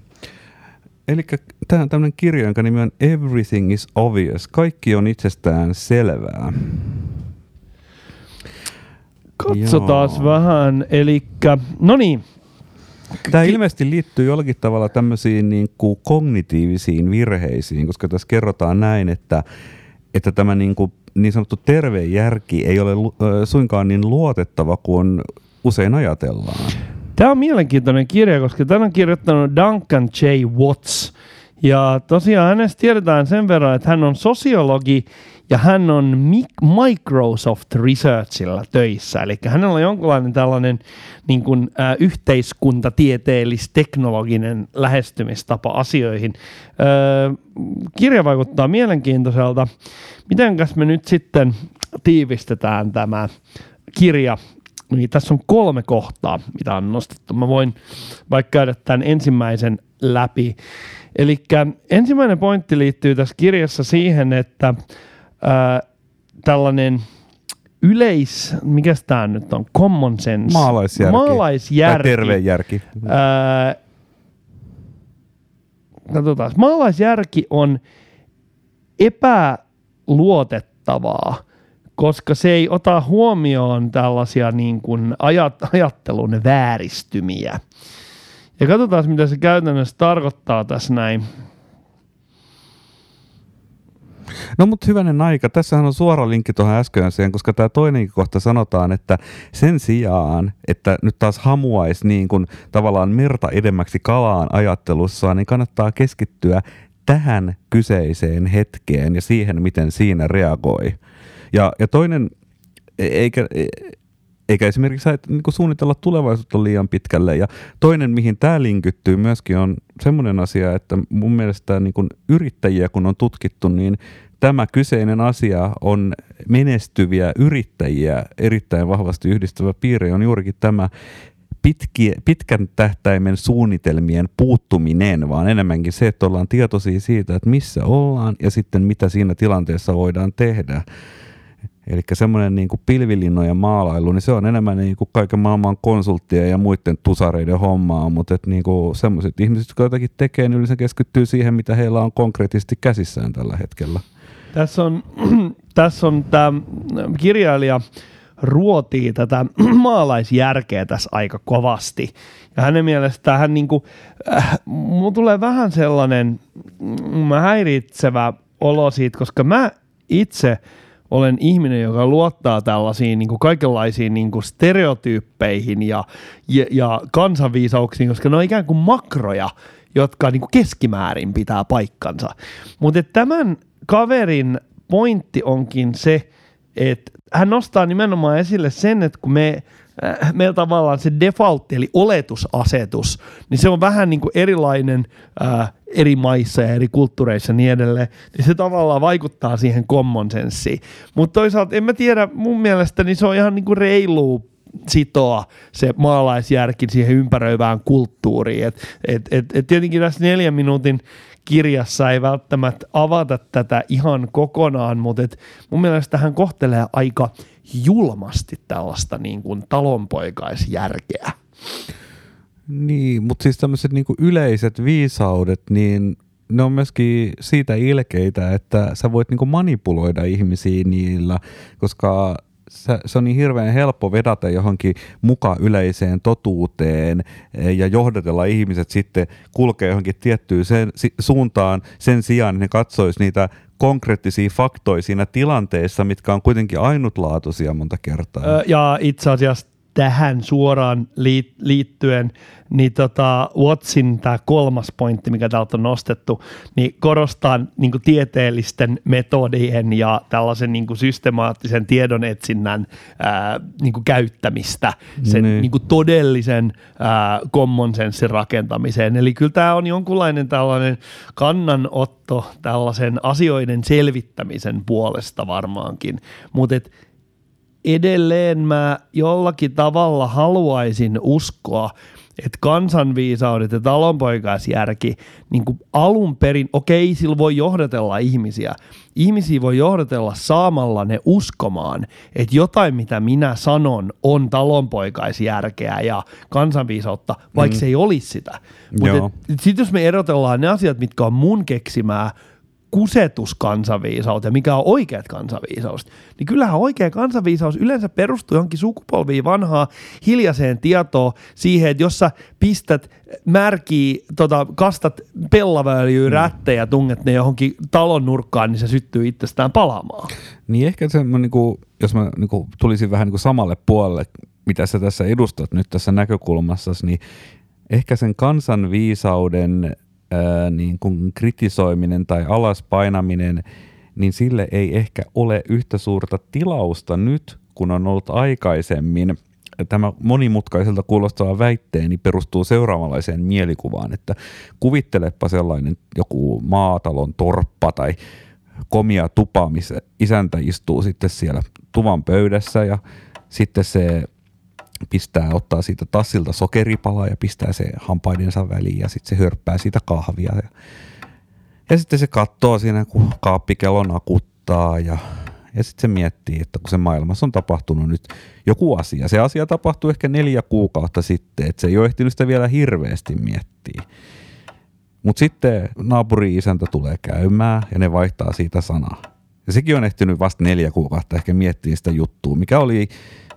Eli tämä on tämmöinen kirja, jonka nimi on Everything is Obvious. Kaikki on itsestään selvää. Katsotaan vähän. Eli, no niin, Tämä ilmeisesti liittyy jollakin tavalla tämmöisiin niin kuin kognitiivisiin virheisiin, koska tässä kerrotaan näin, että, että tämä niin, kuin, niin sanottu terve järki ei ole suinkaan niin luotettava kuin usein ajatellaan. Tämä on mielenkiintoinen kirja, koska tämän on kirjoittanut Duncan J. Watts. Ja tosiaan hänestä tiedetään sen verran, että hän on sosiologi ja hän on Mi- Microsoft Researchilla töissä. Eli hänellä on jonkinlainen tällainen niin kuin, ä, yhteiskuntatieteellis-teknologinen lähestymistapa asioihin. Ö, kirja vaikuttaa mielenkiintoiselta. Mitenkäs me nyt sitten tiivistetään tämä kirja niin tässä on kolme kohtaa, mitä on nostettu. Mä voin vaikka käydä tämän ensimmäisen läpi. Eli ensimmäinen pointti liittyy tässä kirjassa siihen, että ää, tällainen yleis, mikä tämä nyt on, common sense. Maalaisjärki. Maalaisjärki. Tai terve järki. Ää, katsotaan. Maalaisjärki on epäluotettavaa, koska se ei ota huomioon tällaisia niin kuin ajat, ajattelun vääristymiä. Ja katsotaan, mitä se käytännössä tarkoittaa tässä näin. No mutta hyvänen aika, tässähän on suora linkki tuohon äskeiseen, koska tämä toinenkin kohta sanotaan, että sen sijaan, että nyt taas hamuaisi niin kuin tavallaan merta edemmäksi kalaan ajattelussaan, niin kannattaa keskittyä tähän kyseiseen hetkeen ja siihen, miten siinä reagoi. Ja, ja toinen, e- eikä, e- eikä esimerkiksi sä et niin kuin suunnitella tulevaisuutta liian pitkälle. Ja toinen, mihin tämä linkittyy myöskin, on semmoinen asia, että mun mielestä niin kuin yrittäjiä, kun on tutkittu, niin tämä kyseinen asia on menestyviä yrittäjiä erittäin vahvasti yhdistävä piirre, on juurikin tämä pitki, pitkän tähtäimen suunnitelmien puuttuminen, vaan enemmänkin se, että ollaan tietoisia siitä, että missä ollaan ja sitten mitä siinä tilanteessa voidaan tehdä. Eli semmoinen niin pilvilinnojen maalailu, niin se on enemmän niin kuin kaiken maailman konsulttien ja muiden tusareiden hommaa, mutta että niin kuin semmoiset ihmiset, jotka jotakin tekee, niin yleensä keskittyy siihen, mitä heillä on konkreettisesti käsissään tällä hetkellä. Tässä on, tässä on tämä kirjailija ruotii tätä maalaisjärkeä tässä aika kovasti. Ja hänen mielestään hän niinku, äh, tulee vähän sellainen mm, häiritsevä olo siitä, koska mä itse olen ihminen, joka luottaa tällaisiin niin kuin kaikenlaisiin niin kuin stereotyyppeihin ja, ja, ja kansanviisauksiin, koska ne on ikään kuin makroja, jotka niin kuin keskimäärin pitää paikkansa. Mutta tämän kaverin pointti onkin se, että hän nostaa nimenomaan esille sen, että kun me, äh, meillä tavallaan se defaultti, eli oletusasetus, niin se on vähän niin kuin erilainen äh, eri maissa ja eri kulttuureissa ja niin edelleen, niin se tavallaan vaikuttaa siihen common senssiin. Mutta toisaalta en mä tiedä, mun mielestä niin se on ihan niin kuin reilua sitoa se maalaisjärki siihen ympäröivään kulttuuriin. Et, et, et, et tietenkin tässä neljän minuutin kirjassa ei välttämättä avata tätä ihan kokonaan, mutta et mun mielestä hän kohtelee aika julmasti tällaista niin kuin talonpoikaisjärkeä. Niin, mutta siis tämmöiset niinku yleiset viisaudet, niin ne on myöskin siitä ilkeitä, että sä voit niinku manipuloida ihmisiä niillä, koska se, se on niin hirveän helppo vedata johonkin muka yleiseen totuuteen eh, ja johdatella ihmiset sitten kulkee johonkin tiettyyn sen, si, suuntaan sen sijaan, että ne katsoisi niitä konkreettisia faktoja siinä tilanteessa, mitkä on kuitenkin ainutlaatuisia monta kertaa. Ja itse asiassa tähän suoraan liittyen, niin tota, Wattsin tämä kolmas pointti, mikä täältä on nostettu, niin korostaa niin kuin tieteellisten metodien ja tällaisen niin kuin systemaattisen tiedonetsinnän ää, niin kuin käyttämistä sen niin. Niin kuin todellisen ää, common sensin rakentamiseen. Eli kyllä tämä on jonkunlainen tällainen kannanotto tällaisen asioiden selvittämisen puolesta varmaankin, mutta edelleen mä jollakin tavalla haluaisin uskoa, että kansanviisaudet ja talonpoikaisjärki niin kuin alun perin, okei, sillä voi johdatella ihmisiä. Ihmisiä voi johdatella saamalla ne uskomaan, että jotain, mitä minä sanon, on talonpoikaisjärkeä ja kansanviisautta, vaikka mm. se ei olisi sitä. Mutta sitten jos me erotellaan ne asiat, mitkä on mun keksimää, kusetus kansanviisaus ja mikä on oikeat kansanviisaus, niin kyllähän oikea kansanviisaus yleensä perustuu johonkin sukupolviin vanhaa hiljaiseen tietoon siihen, että jos sä pistät märkii, tota, kastat pellaväöljyä mm. rättejä, tunget ne johonkin talon nurkkaan, niin se syttyy itsestään palaamaan. Niin ehkä se, niin kuin, jos mä niin kuin, tulisin vähän niin kuin samalle puolelle, mitä sä tässä edustat nyt tässä näkökulmassa, niin ehkä sen kansanviisauden ää, niin kuin kritisoiminen tai alaspainaminen, niin sille ei ehkä ole yhtä suurta tilausta nyt, kun on ollut aikaisemmin. Tämä monimutkaiselta kuulostava väitteeni perustuu seuraavanlaiseen mielikuvaan, että kuvittelepa sellainen joku maatalon torppa tai komia tupa, missä isäntä istuu sitten siellä tuvan pöydässä ja sitten se pistää, ottaa siitä tassilta sokeripalaa ja pistää se hampaidensa väliin ja sitten se hörppää siitä kahvia. Ja, ja sitten se katsoo siinä, kun kaappikello nakuttaa ja, ja sitten se miettii, että kun se maailmassa on tapahtunut nyt joku asia. Se asia tapahtui ehkä neljä kuukautta sitten, että se ei ole ehtinyt sitä vielä hirveästi miettiä. Mutta sitten naapuri-isäntä tulee käymään ja ne vaihtaa siitä sanaa. Ja sekin on ehtinyt vasta neljä kuukautta ehkä miettiä sitä juttua, mikä oli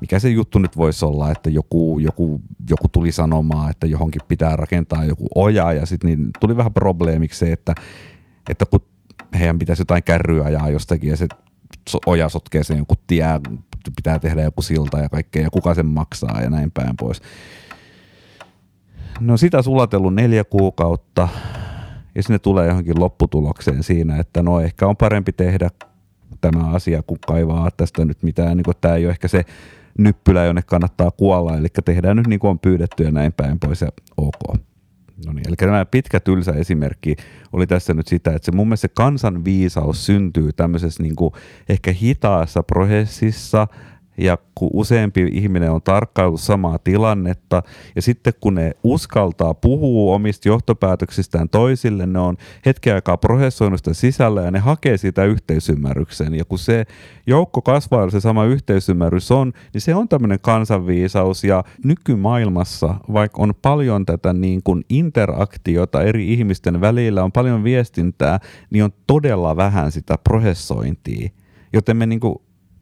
mikä se juttu nyt voisi olla, että joku, joku, joku tuli sanomaan, että johonkin pitää rakentaa joku oja ja sitten niin tuli vähän probleemiksi se, että, että kun heidän pitäisi jotain kärryä ajaa jostakin ja se oja sotkee sen joku tie, pitää tehdä joku silta ja kaikkea ja kuka sen maksaa ja näin päin pois. No sitä sulatellut neljä kuukautta ja sinne tulee johonkin lopputulokseen siinä, että no ehkä on parempi tehdä tämä asia, kun kaivaa tästä nyt mitään, niin tämä ei ole ehkä se nyppylä, jonne kannattaa kuolla, eli tehdään nyt niin kuin on pyydetty ja näin päin pois ja ok. No niin, eli tämä pitkä tylsä esimerkki oli tässä nyt sitä, että se mun mielestä se kansanviisaus syntyy tämmöisessä niin kuin ehkä hitaassa prosessissa, ja kun useampi ihminen on tarkkaillut samaa tilannetta, ja sitten kun ne uskaltaa puhua omista johtopäätöksistään toisille, ne on hetken aikaa prosessoinut sitä sisällä ja ne hakee sitä yhteisymmärryksen. Ja kun se joukko kasvaa ja se sama yhteisymmärrys on, niin se on tämmöinen kansanviisaus. Ja nykymaailmassa, vaikka on paljon tätä niin kuin interaktiota eri ihmisten välillä, on paljon viestintää, niin on todella vähän sitä prosessointia. Joten me niin kuin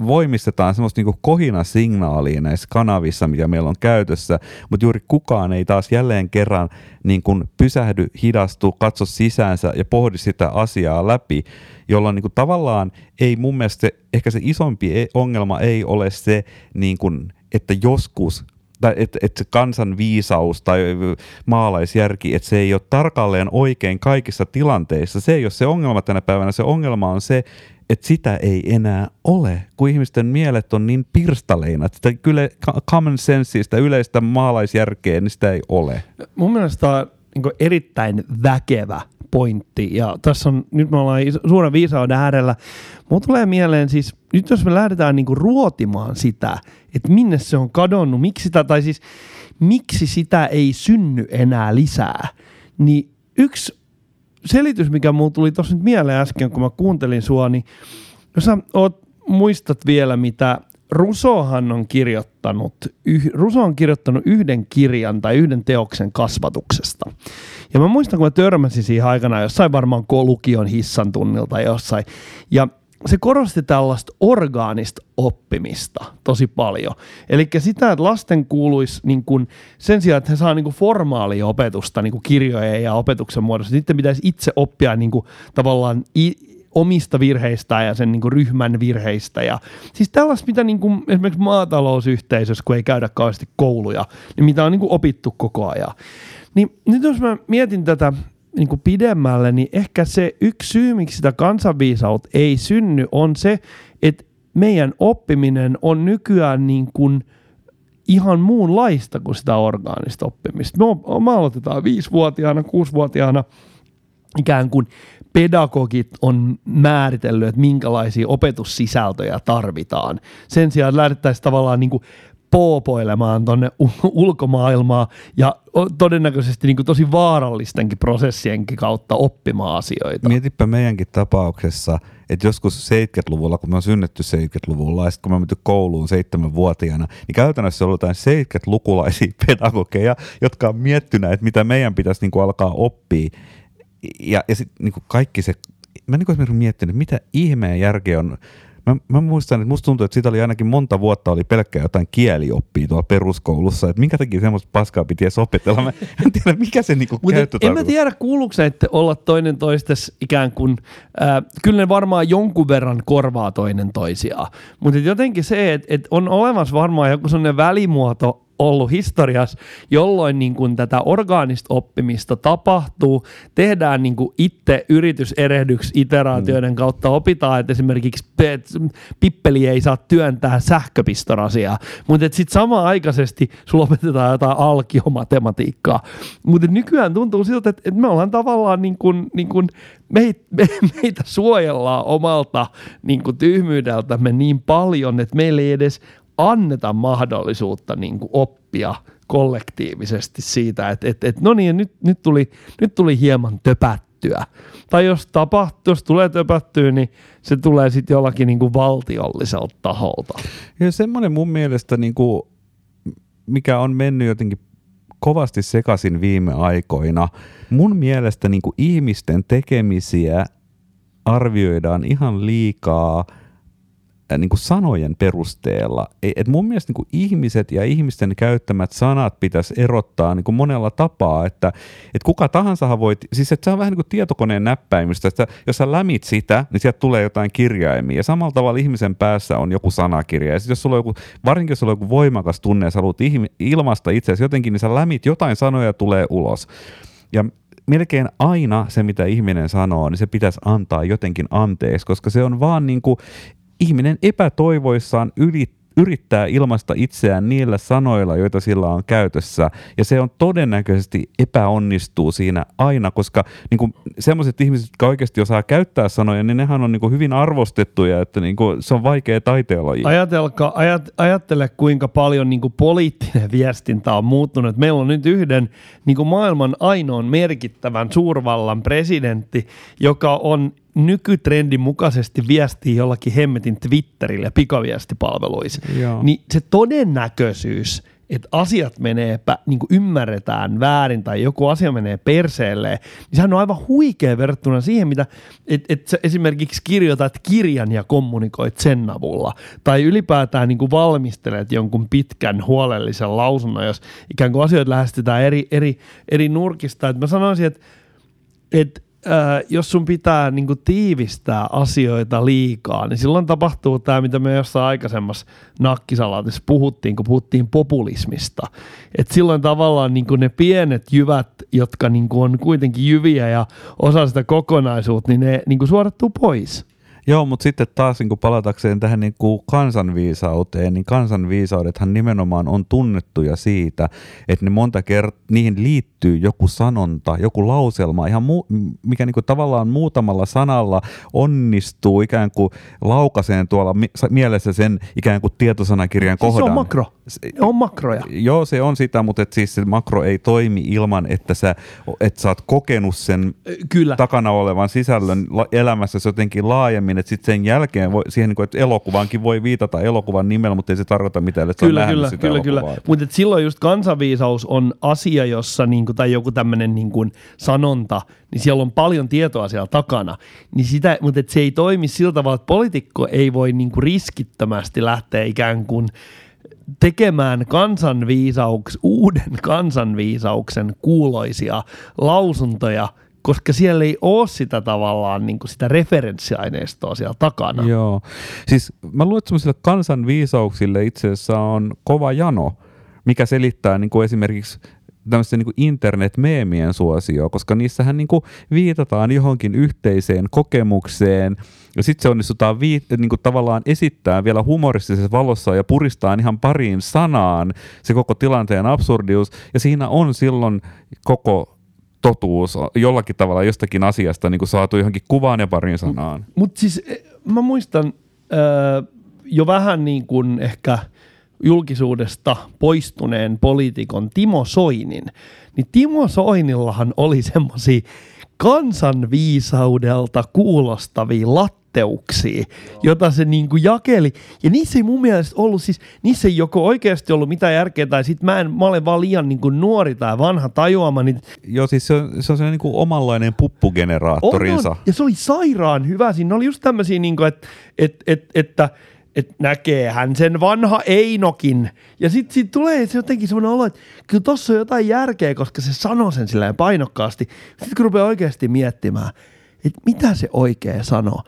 voimistetaan semmoista niinku kohinasignaalia näissä kanavissa, mikä meillä on käytössä, mutta juuri kukaan ei taas jälleen kerran niin kuin pysähdy, hidastu, katso sisäänsä ja pohdi sitä asiaa läpi, jolloin niin kuin tavallaan ei mun mielestä ehkä se isompi e- ongelma ei ole se, niin kuin, että joskus että et kansan viisaus tai maalaisjärki, että se ei ole tarkalleen oikein kaikissa tilanteissa. Se ei ole se ongelma tänä päivänä. Se ongelma on se, että sitä ei enää ole, kun ihmisten mielet on niin pirstaleina, että kyllä common sense, sitä yleistä maalaisjärkeä, niin sitä ei ole. Mun mielestä tämä on niin erittäin väkevä pointti, ja tässä on, nyt me ollaan suuren viisauden äärellä. Mulla tulee mieleen siis, nyt jos me lähdetään niin ruotimaan sitä, että minne se on kadonnut, miksi sitä, tai siis miksi sitä ei synny enää lisää, niin yksi selitys, mikä mulla tuli tuossa nyt mieleen äsken, kun mä kuuntelin sua, niin jos sä oot, muistat vielä, mitä Rusohan on kirjoittanut, yh, Ruso on kirjoittanut yhden kirjan tai yhden teoksen kasvatuksesta. Ja mä muistan, kun mä törmäsin siihen aikana jossain varmaan lukion hissan tunnilta jossain. Ja se korosti tällaista orgaanista oppimista tosi paljon. Eli sitä, että lasten kuuluisi niin kun, sen sijaan, että he saa niin formaalia opetusta niin kuin kirjojen ja opetuksen muodossa, sitten pitäisi itse oppia niin kuin, tavallaan i- omista virheistä ja sen niin ryhmän virheistä. Ja, siis tällaista, mitä niin esimerkiksi maatalousyhteisössä, kun ei käydä kauheasti kouluja, niin mitä on niin kuin opittu koko ajan. Niin nyt jos mä mietin tätä niin kuin pidemmälle, niin ehkä se yksi syy, miksi sitä kansanviisautta ei synny, on se, että meidän oppiminen on nykyään niin kuin ihan muunlaista kuin sitä orgaanista oppimista. Me, me aloitetaan viisivuotiaana, kuusivuotiaana ikään kuin pedagogit on määritellyt, että minkälaisia opetussisältöjä tarvitaan. Sen sijaan lähdettäisiin tavallaan niin kuin poopoilemaan tuonne ulkomaailmaa ja todennäköisesti niin kuin tosi vaarallistenkin prosessienkin kautta oppimaan asioita. Mietipä meidänkin tapauksessa, että joskus 70-luvulla, kun me on synnetty 70-luvulla ja sitten kun me on kouluun seitsemänvuotiaana, niin käytännössä on jotain 70-lukulaisia pedagogeja, jotka on miettinyt, että mitä meidän pitäisi niin kuin alkaa oppia. Ja, ja sitten niin kaikki se, mä niin kuin miettinyt, mitä ihmeen järkeä on Mä, mä muistan, että musta tuntuu, että siitä oli ainakin monta vuotta oli pelkkää jotain kielioppia tuolla peruskoulussa, että minkä takia semmoista paskaa piti edes opetella. Mä en tiedä, mikä se niinku En mä tiedä, kuuluuko se, että olla toinen toistes ikään kuin, äh, kyllä ne varmaan jonkun verran korvaa toinen toisiaan, mutta jotenkin se, että, että on olemassa varmaan joku sellainen välimuoto ollut historiassa, jolloin niin kuin tätä orgaanista oppimista tapahtuu, tehdään niin kuin itse yrityserehdyksi iteraatioiden mm. kautta, opitaan, että esimerkiksi pippeli ei saa työntää sähköpistorasiaa, mutta sitten samanaikaisesti sulla opetetaan jotain alkiomatematiikkaa. Mutta nykyään tuntuu siltä, että, että me ollaan tavallaan niin kuin, niin kuin meitä, me, meitä suojellaan omalta niin kuin tyhmyydeltämme niin paljon, että meillä ei edes anneta mahdollisuutta niin kuin oppia kollektiivisesti siitä, että et, et, no niin, nyt, nyt, tuli, nyt tuli hieman töpättyä. Tai jos tapahtuu, jos tulee töpättyä, niin se tulee sitten jollakin niin kuin valtiolliselta taholta. Ja semmoinen mun mielestä, niin kuin, mikä on mennyt jotenkin kovasti sekaisin viime aikoina. Mun mielestä niin kuin ihmisten tekemisiä arvioidaan ihan liikaa – niin kuin sanojen perusteella. Et mun mielestä niin kuin ihmiset ja ihmisten käyttämät sanat pitäisi erottaa niin kuin monella tapaa, että, että kuka tahansa voi, siis että se on vähän niin kuin tietokoneen näppäimistä, että jos sä lämit sitä, niin sieltä tulee jotain kirjaimia ja samalla tavalla ihmisen päässä on joku sanakirja ja sitten jos sulla on joku, varsinkin jos sulla on joku voimakas tunne ja sä haluat ilmasta itseäsi jotenkin, niin sä lämit jotain sanoja tulee ulos. Ja melkein aina se, mitä ihminen sanoo, niin se pitäisi antaa jotenkin anteeksi, koska se on vaan niin kuin ihminen epätoivoissaan ylittää yrittää ilmaista itseään niillä sanoilla, joita sillä on käytössä, ja se on todennäköisesti epäonnistuu siinä aina, koska niin semmoiset ihmiset, jotka oikeasti osaa käyttää sanoja, niin nehän on niin kuin hyvin arvostettuja, että niin kuin se on vaikea taiteenlaji. Ajatelka, ajat, ajattele, kuinka paljon niin kuin poliittinen viestintä on muuttunut. Meillä on nyt yhden niin kuin maailman ainoan merkittävän suurvallan presidentti, joka on nykytrendin mukaisesti viestii jollakin hemmetin Twitterille ja pikaviestipalveluissa, Joo. niin se todennäköisyys, että asiat menee, niin ymmärretään väärin tai joku asia menee perseelle, niin sehän on aivan huikea verrattuna siihen, mitä et, et sä esimerkiksi kirjoitat kirjan ja kommunikoit sen avulla. Tai ylipäätään niin kuin valmistelet jonkun pitkän huolellisen lausunnon, jos ikään kuin asioita lähestytään eri, eri, eri nurkista. Et mä sanoisin, että et äh, jos sun pitää niin kuin, tiivistää asioita liikaa, niin silloin tapahtuu tämä, mitä me jossain aikaisemmassa nakkisalaatissa puhuttiin, kun puhuttiin populismista. Et silloin tavallaan niin kuin ne pienet jyvät, jotka niin kuin, on kuitenkin jyviä ja osa sitä kokonaisuutta, niin ne niin kuin, suorattuu pois. Joo, mutta sitten taas niin palatakseen tähän niin kuin kansanviisauteen, niin kansanviisaudethan nimenomaan on tunnettuja siitä, että ne monta kertaa, niihin liittyy joku sanonta, joku lauselma, ihan muu, mikä niin kuin tavallaan muutamalla sanalla onnistuu ikään kuin laukaseen tuolla mielessä sen ikään kuin tietosanakirjan siis kohdan. Se on makro. Se on makroja. Joo, se on sitä, mutta et siis se makro ei toimi ilman, että sä, et sä oot kokenut sen Kyllä. takana olevan sisällön elämässä jotenkin laajemmin aikaisemmin, että sitten sen jälkeen voi, siihen, niin kuin, että elokuvaankin voi viitata elokuvan nimellä, mutta ei se tarkoita mitään, että kyllä, kyllä, sitä kyllä, kyllä. Mutta silloin just kansanviisaus on asia, jossa niinku, tai joku tämmöinen niinku, sanonta, niin siellä on paljon tietoa siellä takana. Niin sitä, mutta et se ei toimi sillä tavalla, että poliitikko ei voi niinku, riskittömästi lähteä ikään kuin tekemään kansanviisauks, uuden kansanviisauksen kuuloisia lausuntoja, koska siellä ei ole sitä tavallaan niin kuin sitä referenssiaineistoa siellä takana. Joo. Siis mä luulen, että semmoisille kansanviisauksille itse asiassa on kova jano, mikä selittää niin kuin esimerkiksi tämmöisten niin internet-meemien suosio, koska niissähän niin kuin viitataan johonkin yhteiseen kokemukseen, ja sitten se onnistutaan vii, niin kuin tavallaan esittää vielä humoristisessa valossa ja puristaa ihan pariin sanaan se koko tilanteen absurdius, ja siinä on silloin koko totuus jollakin tavalla jostakin asiasta niin kuin saatu johonkin kuvaan ja pariin sanaan. Mutta mut siis eh, mä muistan öö, jo vähän niin kuin ehkä – julkisuudesta poistuneen poliitikon Timo Soinin, niin Timo Soinillahan oli semmoisia kansanviisaudelta kuulostavia latteuksia, jota se niinku jakeli. Ja niissä ei mun mielestä ollut siis, niissä ei joko oikeasti ollut mitään järkeä, tai sit mä, en, mä olen vaan liian niinku nuori tai vanha tajuama. Niin... Joo, siis se on, se on sellainen niinku omanlainen puppugeneraattorinsa. On, on. Ja se oli sairaan hyvä. Siinä oli just tämmöisiä, niinku, että et, et, että että näkee hän sen vanha Einokin. Ja sitten sit tulee se jotenkin semmoinen olo, että kyllä tossa on jotain järkeä, koska se sanoo sen silleen painokkaasti. Sitten kun rupeaa oikeasti miettimään, että mitä se oikein sanoo.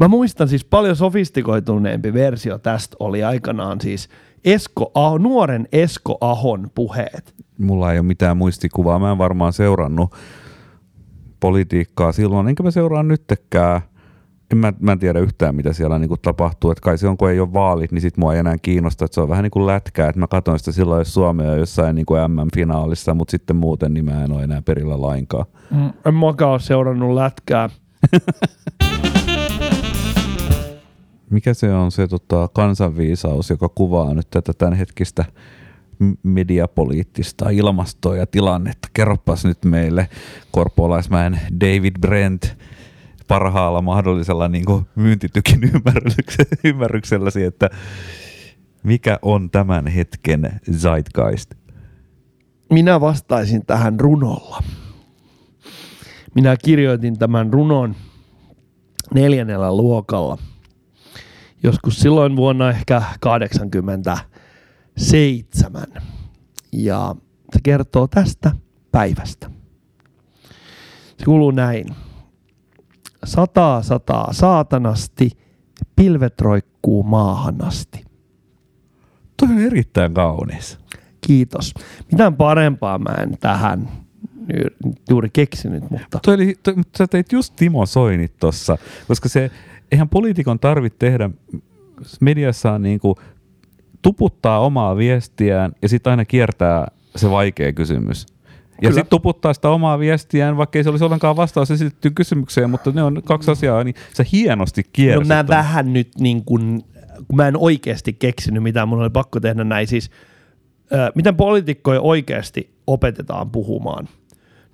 Mä muistan siis paljon sofistikoituneempi versio tästä oli aikanaan siis Esko Aho, nuoren Esko Ahon puheet. Mulla ei ole mitään muistikuvaa. Mä en varmaan seurannut politiikkaa silloin, enkä mä seuraa nyttekään en mä, mä en tiedä yhtään, mitä siellä niin kuin tapahtuu. Että kai se on, kun ei ole vaalit, niin sit mua ei enää kiinnosta. Että se on vähän niin kuin lätkää. Että mä katsoin sitä silloin, jos Suomea jossain niin kuin MM-finaalissa, mutta sitten muuten niin mä en ole enää perillä lainkaan. Mm, en mäkään ole seurannut lätkää. Mikä se on se tota, kansanviisaus, joka kuvaa nyt tätä tämänhetkistä mediapoliittista ilmastoa ja tilannetta? Kerropas nyt meille korpoolaismäen David Brent – parhaalla mahdollisella niin kuin myyntitykin ymmärrykselläsi, että mikä on tämän hetken zeitgeist? Minä vastaisin tähän runolla. Minä kirjoitin tämän runon neljännellä luokalla. Joskus silloin vuonna ehkä 87. Ja se kertoo tästä päivästä. Se kuuluu näin sataa sataa saatanasti, pilvet roikkuu maahan asti. Toi on erittäin kaunis. Kiitos. Mitään parempaa mä en tähän juuri keksinyt, mutta... Toi oli, toi, mutta sä teit just Timo Soinit tossa, koska se, eihän poliitikon tarvitse tehdä mediassaan niin kuin tuputtaa omaa viestiään ja sitten aina kiertää se vaikea kysymys. Ja sitten tuputtaa sitä omaa viestiään, vaikka ei se olisi ollenkaan vastaus esitettyyn kysymykseen, mutta ne on kaksi asiaa, niin sä hienosti kiersit. No mä vähän nyt niin kuin, kun mä en oikeasti keksinyt mitään, mun oli pakko tehdä näin siis, äh, miten poliitikkoja oikeasti opetetaan puhumaan.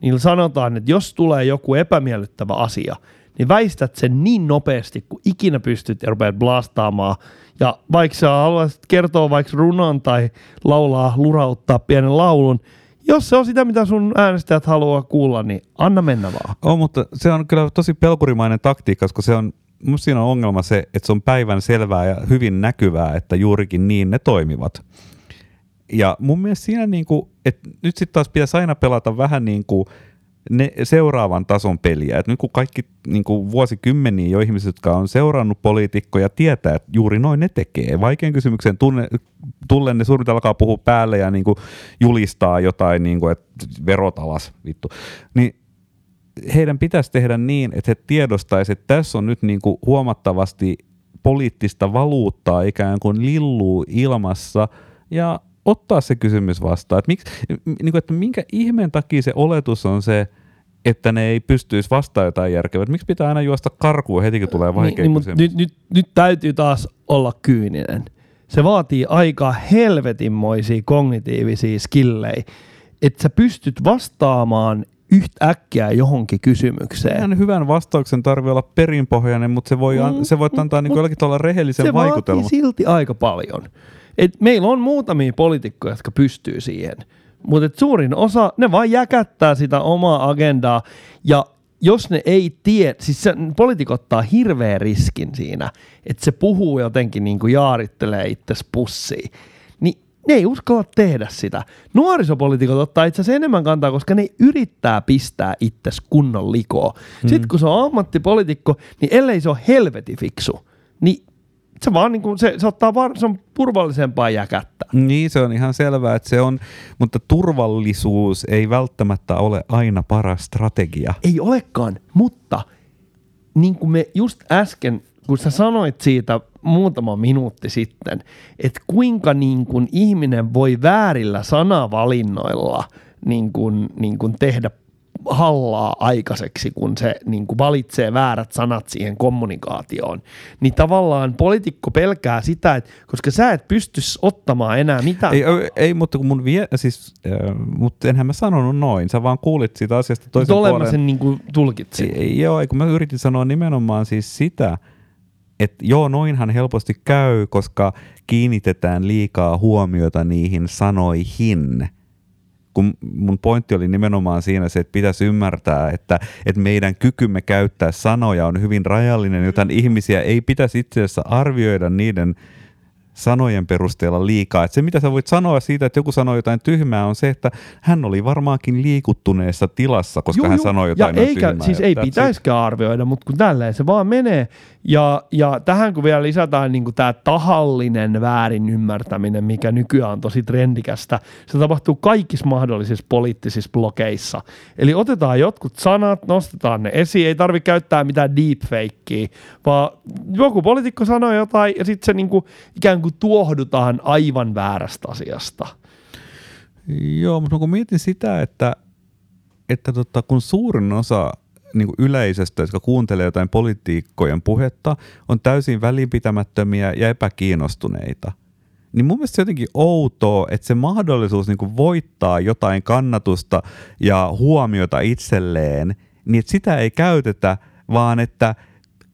Niin sanotaan, että jos tulee joku epämiellyttävä asia, niin väistät sen niin nopeasti, kuin ikinä pystyt ja rupeat blastaamaan. Ja vaikka sä haluaisit kertoa vaikka runon tai laulaa, lurauttaa pienen laulun, jos se on sitä, mitä sun äänestäjät haluaa kuulla, niin anna mennä vaan. On, mutta se on kyllä tosi pelkurimainen taktiikka, koska se on, siinä on ongelma se, että se on päivän selvää ja hyvin näkyvää, että juurikin niin ne toimivat. Ja mun mielestä siinä, niin kuin, että nyt sitten taas pitäisi aina pelata vähän niin kuin ne seuraavan tason peliä. Et nyt kun kaikki niin kuin vuosikymmeniä jo ihmiset, jotka on seurannut poliitikkoja, tietää, että juuri noin ne tekee. Vaikean kysymyksen tunne, tullen ne suurin alkaa puhua päälle ja niin kuin julistaa jotain, niin kuin, että verot alas, vittu. Niin heidän pitäisi tehdä niin, että he tiedostaisivat, että tässä on nyt niin kuin huomattavasti poliittista valuuttaa ikään kuin lilluu ilmassa ja ottaa se kysymys vastaan. Että, miksi, niin kuin, että minkä ihmeen takia se oletus on se, että ne ei pystyisi vastaamaan jotain järkevää. Miksi pitää aina juosta karkuun heti, kun tulee vaikea niin, niin, nyt, nyt, nyt täytyy taas olla kyyninen. Se vaatii aika helvetinmoisia kognitiivisia skillejä, että sä pystyt vastaamaan yhtäkkiä johonkin kysymykseen. Ihan hyvän vastauksen tarvii olla perinpohjainen, mutta se voi, mm, se voi antaa niin jollakin tavalla rehellisen se vaikutelman. Se silti aika paljon. Et meillä on muutamia poliitikkoja, jotka pystyy siihen. Mutta suurin osa, ne vaan jäkättää sitä omaa agendaa. Ja jos ne ei tiedä, siis se, poliitikot ottaa hirveän riskin siinä, että se puhuu jotenkin niin kuin jaarittelee itse pussiin ne ei uskalla tehdä sitä. Nuorisopolitiikot ottaa itse asiassa enemmän kantaa, koska ne yrittää pistää itse kunnon likoa. Hmm. Sitten kun se on ammattipolitiikko, niin ellei se ole helveti fiksu, niin se vaan niin kuin, se, se, ottaa var, se on turvallisempaa jäkättä. Niin, se on ihan selvää, että se on, mutta turvallisuus ei välttämättä ole aina paras strategia. Ei olekaan, mutta niin kuin me just äsken kun sä sanoit siitä muutama minuutti sitten, että kuinka niin kuin ihminen voi väärillä sanavalinnoilla niin kuin, niin kuin tehdä hallaa aikaiseksi, kun se niin kuin valitsee väärät sanat siihen kommunikaatioon. Niin tavallaan poliitikko pelkää sitä, että koska sä et pysty ottamaan enää mitään. Ei, ei mutta kun mun vie, siis, äh, mutta enhän mä sanonut noin, sä vaan kuulit siitä asiasta toisen puolen. sen niin kuin tulkitsin. Ei, joo, kun mä yritin sanoa nimenomaan siis sitä, että joo, noinhan helposti käy, koska kiinnitetään liikaa huomiota niihin sanoihin. Kun mun pointti oli nimenomaan siinä se, että pitäisi ymmärtää, että, että meidän kykymme käyttää sanoja on hyvin rajallinen, joten ihmisiä ei pitäisi itse asiassa arvioida niiden sanojen perusteella liikaa. Et se, mitä sä voit sanoa siitä, että joku sanoi jotain tyhmää, on se, että hän oli varmaankin liikuttuneessa tilassa, koska juu, hän sanoi jotain ja eikä, tyhmää. Siis ei pitäisikään arvioida, mutta kun tälleen se vaan menee. Ja, ja tähän kun vielä lisätään niin tämä tahallinen väärin ymmärtäminen, mikä nykyään on tosi trendikästä, se tapahtuu kaikissa mahdollisissa poliittisissa blokeissa. Eli otetaan jotkut sanat, nostetaan ne esiin, ei tarvitse käyttää mitään deepfakea, vaan joku poliitikko sanoo jotain ja sitten se niin kuin, ikään kuin tuohdutaan aivan väärästä asiasta. Joo, mutta kun mietin sitä, että, että tota, kun suurin osa niin kuin yleisöstä, jotka kuuntelee jotain politiikkojen puhetta, on täysin välinpitämättömiä ja epäkiinnostuneita. Niin mun mielestä se jotenkin outoa, että se mahdollisuus niin kuin voittaa jotain kannatusta ja huomiota itselleen, niin että sitä ei käytetä, vaan että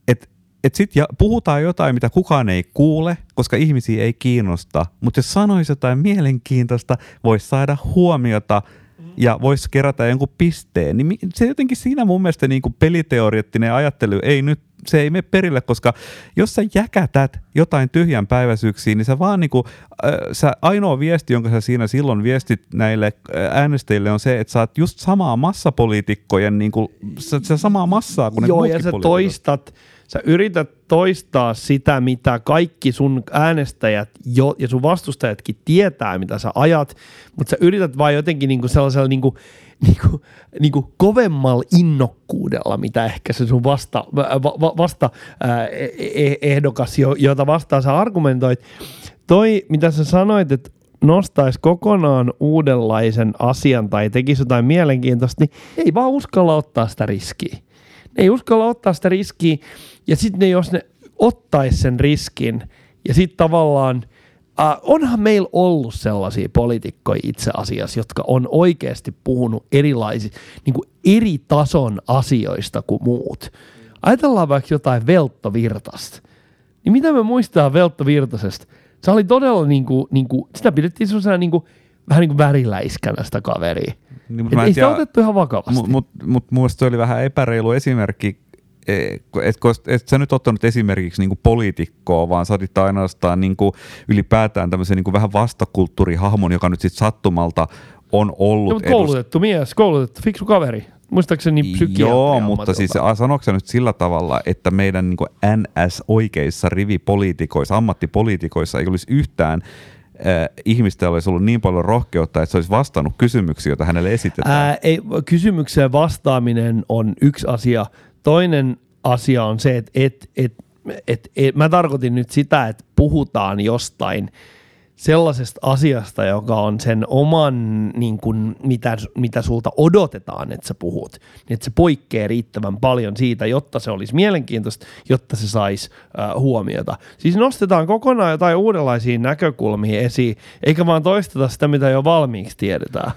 et, et sit ja puhutaan jotain, mitä kukaan ei kuule, koska ihmisiä ei kiinnosta. Mutta jos sanoisi jotain mielenkiintoista, voisi saada huomiota – ja voisi kerätä jonkun pisteen, niin se jotenkin siinä mun mielestä niin kuin peliteoreettinen ajattelu ei nyt se ei mene perille, koska jos sä jäkätät jotain tyhjän päiväsyksiin, niin sä vaan niinku, äh, sä ainoa viesti, jonka sä siinä silloin viestit näille äänestäjille on se, että sä oot just samaa massapoliitikkojen, niinku, sä, sä samaa massaa kuin Joo, ne ja sä toistat, sä yrität toistaa sitä, mitä kaikki sun äänestäjät jo, ja sun vastustajatkin tietää, mitä sä ajat, mutta sä yrität vaan jotenkin niinku sellaisella niinku, niinku, niinku kovemmalla innokkuudella, mitä ehkä se sun vasta, va, vasta ää, e, e, ehdokas, jota vastaan sä argumentoit. Toi, mitä sä sanoit, että nostaisi kokonaan uudenlaisen asian tai tekisi jotain mielenkiintoista, niin ei vaan uskalla ottaa sitä riskiä. Ei uskalla ottaa sitä riskiä, ja sitten jos ne ottaisi sen riskin, ja sitten tavallaan – Uh, onhan meillä ollut sellaisia poliitikkoja itse asiassa, jotka on oikeasti puhunut erilaisista, niin kuin eri tason asioista kuin muut. Ajatellaan vaikka jotain Velttovirtasta. Niin mitä me muistaa Velttovirtasesta? Se oli todella, niin kuin, niin kuin, sitä pidettiin sellaisena niin kuin, vähän niin kuin väriläiskänä sitä kaveria. Niin, Et ei sitä otettu ihan vakavasti. Mutta mut, mut, mut se oli vähän epäreilu esimerkki et, et, sä nyt ottanut esimerkiksi niin poliitikkoa, vaan sä otit ainoastaan niin kuin ylipäätään tämmöisen niin kuin vähän vastakulttuurihahmon, joka nyt sitten sattumalta on ollut. No, koulutettu edus... mies, koulutettu, fiksu kaveri. Muistaakseni psykiatria. Joo, mutta siis sanoiko nyt sillä tavalla, että meidän niin NS-oikeissa rivipoliitikoissa, ammattipoliitikoissa ei olisi yhtään äh, ihmistä olisi ollut niin paljon rohkeutta, että se olisi vastannut kysymyksiä, joita hänelle esitetään? Ää, ei, kysymykseen vastaaminen on yksi asia. Toinen asia on se, että et, et, et, et, mä tarkoitin nyt sitä, että puhutaan jostain sellaisesta asiasta, joka on sen oman, niin kuin, mitä, mitä sulta odotetaan, että sä puhut, niin että se poikkeaa riittävän paljon siitä, jotta se olisi mielenkiintoista, jotta se saisi äh, huomiota. Siis nostetaan kokonaan jotain uudenlaisia näkökulmia esiin, eikä vaan toisteta sitä, mitä jo valmiiksi tiedetään.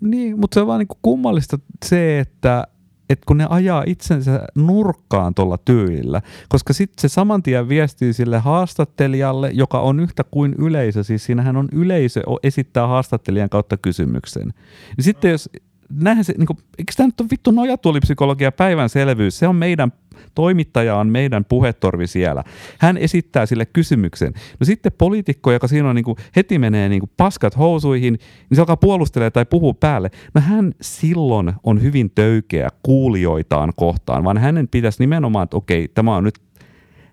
Niin, mutta se on vaan niinku kummallista se, että että kun ne ajaa itsensä nurkkaan tuolla tyylillä, koska sitten se saman tien viestii sille haastattelijalle, joka on yhtä kuin yleisö, siis siinähän on yleisö esittää haastattelijan kautta kysymyksen. Niin sitten jos näinhän se, niin kuin, eikö tämä nyt ole vittu nojatuolipsykologia päivänselvyys? Se on meidän, toimittaja on meidän puhetorvi siellä. Hän esittää sille kysymyksen. No sitten poliitikko, joka siinä on niin kuin, heti menee niin kuin, paskat housuihin, niin se alkaa puolustelee tai puhuu päälle. No hän silloin on hyvin töykeä kuulijoitaan kohtaan, vaan hänen pitäisi nimenomaan, että okei, tämä on nyt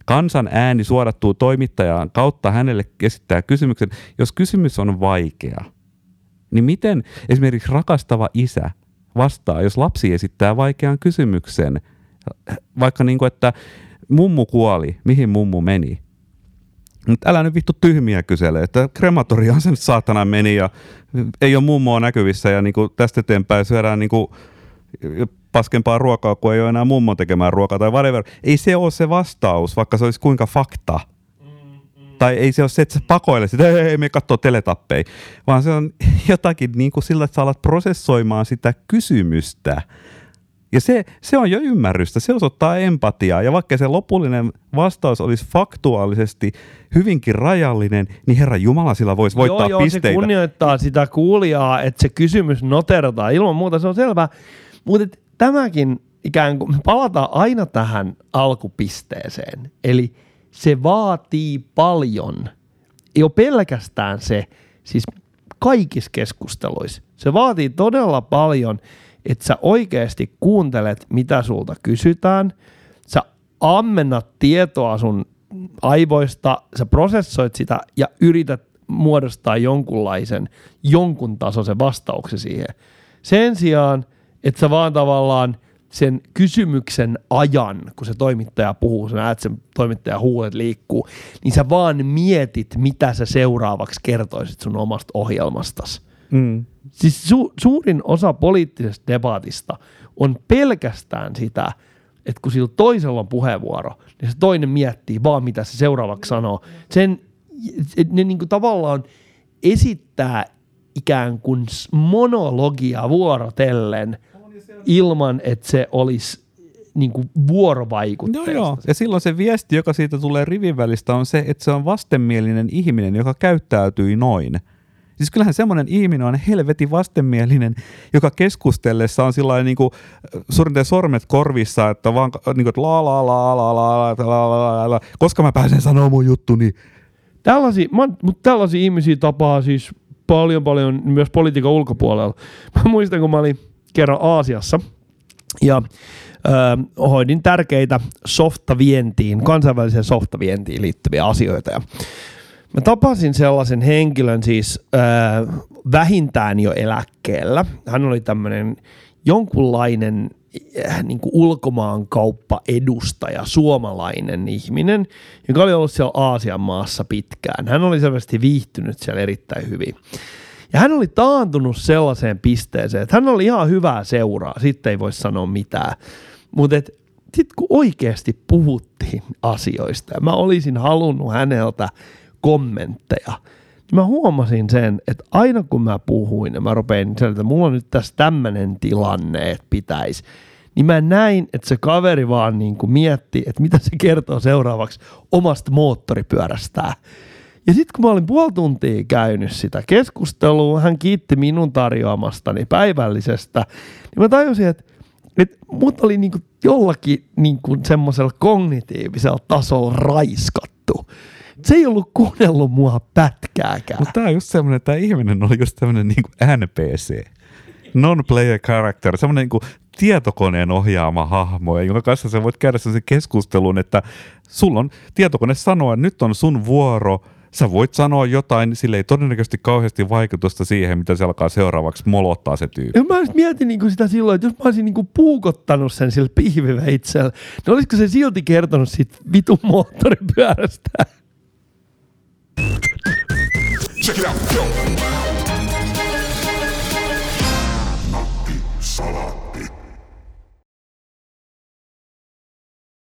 kansan ääni suodattuu toimittajaan kautta hänelle esittää kysymyksen. Jos kysymys on vaikea, niin miten esimerkiksi rakastava isä vastaa, jos lapsi esittää vaikean kysymyksen, vaikka niin kuin, että mummu kuoli, mihin mummu meni? Mutta älä nyt vittu tyhmiä kysele, että krematoriaan se nyt saatana meni ja ei ole mummoa näkyvissä ja niin kuin tästä eteenpäin syödään niin kuin paskempaa ruokaa, kun ei ole enää mummon tekemään ruokaa tai whatever. Ei se ole se vastaus, vaikka se olisi kuinka fakta. Tai ei se ole se, että sä pakoile sitä, ei, ei me katsoo teletappeja, vaan se on jotakin niin kuin sillä, että sä alat prosessoimaan sitä kysymystä. Ja se, se on jo ymmärrystä, se osoittaa empatiaa. Ja vaikka se lopullinen vastaus olisi faktuaalisesti hyvinkin rajallinen, niin Herra Jumala sillä voisi voittaa joo, joo, pisteitä. se kunnioittaa sitä kuulijaa, että se kysymys noterataan. Ilman muuta se on selvää. Mutta tämäkin ikään kuin, me palataan aina tähän alkupisteeseen. Eli – se vaatii paljon. Ei ole pelkästään se, siis kaikissa keskusteluissa. Se vaatii todella paljon, että sä oikeasti kuuntelet, mitä sulta kysytään. Sä ammennat tietoa sun aivoista, sä prosessoit sitä ja yrität muodostaa jonkunlaisen, jonkun tasoisen vastauksen siihen. Sen sijaan, että sä vaan tavallaan – sen kysymyksen ajan, kun se toimittaja puhuu, sä näet sen toimittajan huulet liikkuu, niin sä vaan mietit, mitä sä seuraavaksi kertoisit sun omasta ohjelmastas. Mm. Siis su- suurin osa poliittisesta debatista on pelkästään sitä, että kun sillä toisella on puheenvuoro, niin se toinen miettii vaan, mitä se seuraavaksi sanoo. Sen, ne niin kuin tavallaan esittää ikään kuin monologia vuorotellen – ilman, että se olisi niin kuin vuorovaikutteista. Joo, joo. Ja silloin se viesti, joka siitä tulee rivin välistä, on se, että se on vastenmielinen ihminen, joka käyttäytyy noin. Siis kyllähän semmoinen ihminen on helvetin vastenmielinen, joka keskustellessa on sillä niin kuin suurin sormet korvissa, että vaan niin kuin, la la la la la la la la koska mä pääsen sanomaan mun juttuni. Tällaisia, mutta tällaisia ihmisiä tapaa siis paljon paljon myös politiikan ulkopuolella. Mä muistan, kun mä olin kerran Aasiassa ja ö, hoidin tärkeitä softavientiin, kansainväliseen softavientiin liittyviä asioita. Ja mä tapasin sellaisen henkilön siis ö, vähintään jo eläkkeellä. Hän oli tämmöinen jonkunlainen äh, niin kuin ulkomaankauppa-edustaja, suomalainen ihminen, joka oli ollut siellä Aasian maassa pitkään. Hän oli selvästi viihtynyt siellä erittäin hyvin. Ja hän oli taantunut sellaiseen pisteeseen, että hän oli ihan hyvää seuraa, sitten ei voi sanoa mitään. Mutta sitten kun oikeasti puhuttiin asioista ja mä olisin halunnut häneltä kommentteja, niin mä huomasin sen, että aina kun mä puhuin ja mä rupein sen, että mulla on nyt tässä tämmöinen tilanne, että pitäisi, niin mä näin, että se kaveri vaan niin kuin mietti, että mitä se kertoo seuraavaksi omasta moottoripyörästään. Ja sitten kun mä olin puoli tuntia käynyt sitä keskustelua, hän kiitti minun tarjoamastani päivällisestä, niin mä tajusin, että, että mut oli niinku jollakin niinku semmoisella kognitiivisella tasolla raiskattu. Se ei ollut kuunnellut mua pätkääkään. Mutta tämä on just semmoinen, tämä ihminen oli just tämmöinen niinku NPC. Non-player character, semmoinen niinku tietokoneen ohjaama hahmo, jonka kanssa sä voit käydä sen keskustelun, että sulla on tietokone sanoa, että nyt on sun vuoro – sä voit sanoa jotain, sille ei todennäköisesti kauheasti vaikutusta siihen, mitä se alkaa seuraavaksi molottaa se tyyppi. Ja mä mietin niinku sitä silloin, että jos mä olisin niinku puukottanut sen sillä pihviveitsellä, niin olisiko se silti kertonut siitä vitun moottoripyörästä? Check it out. Yo.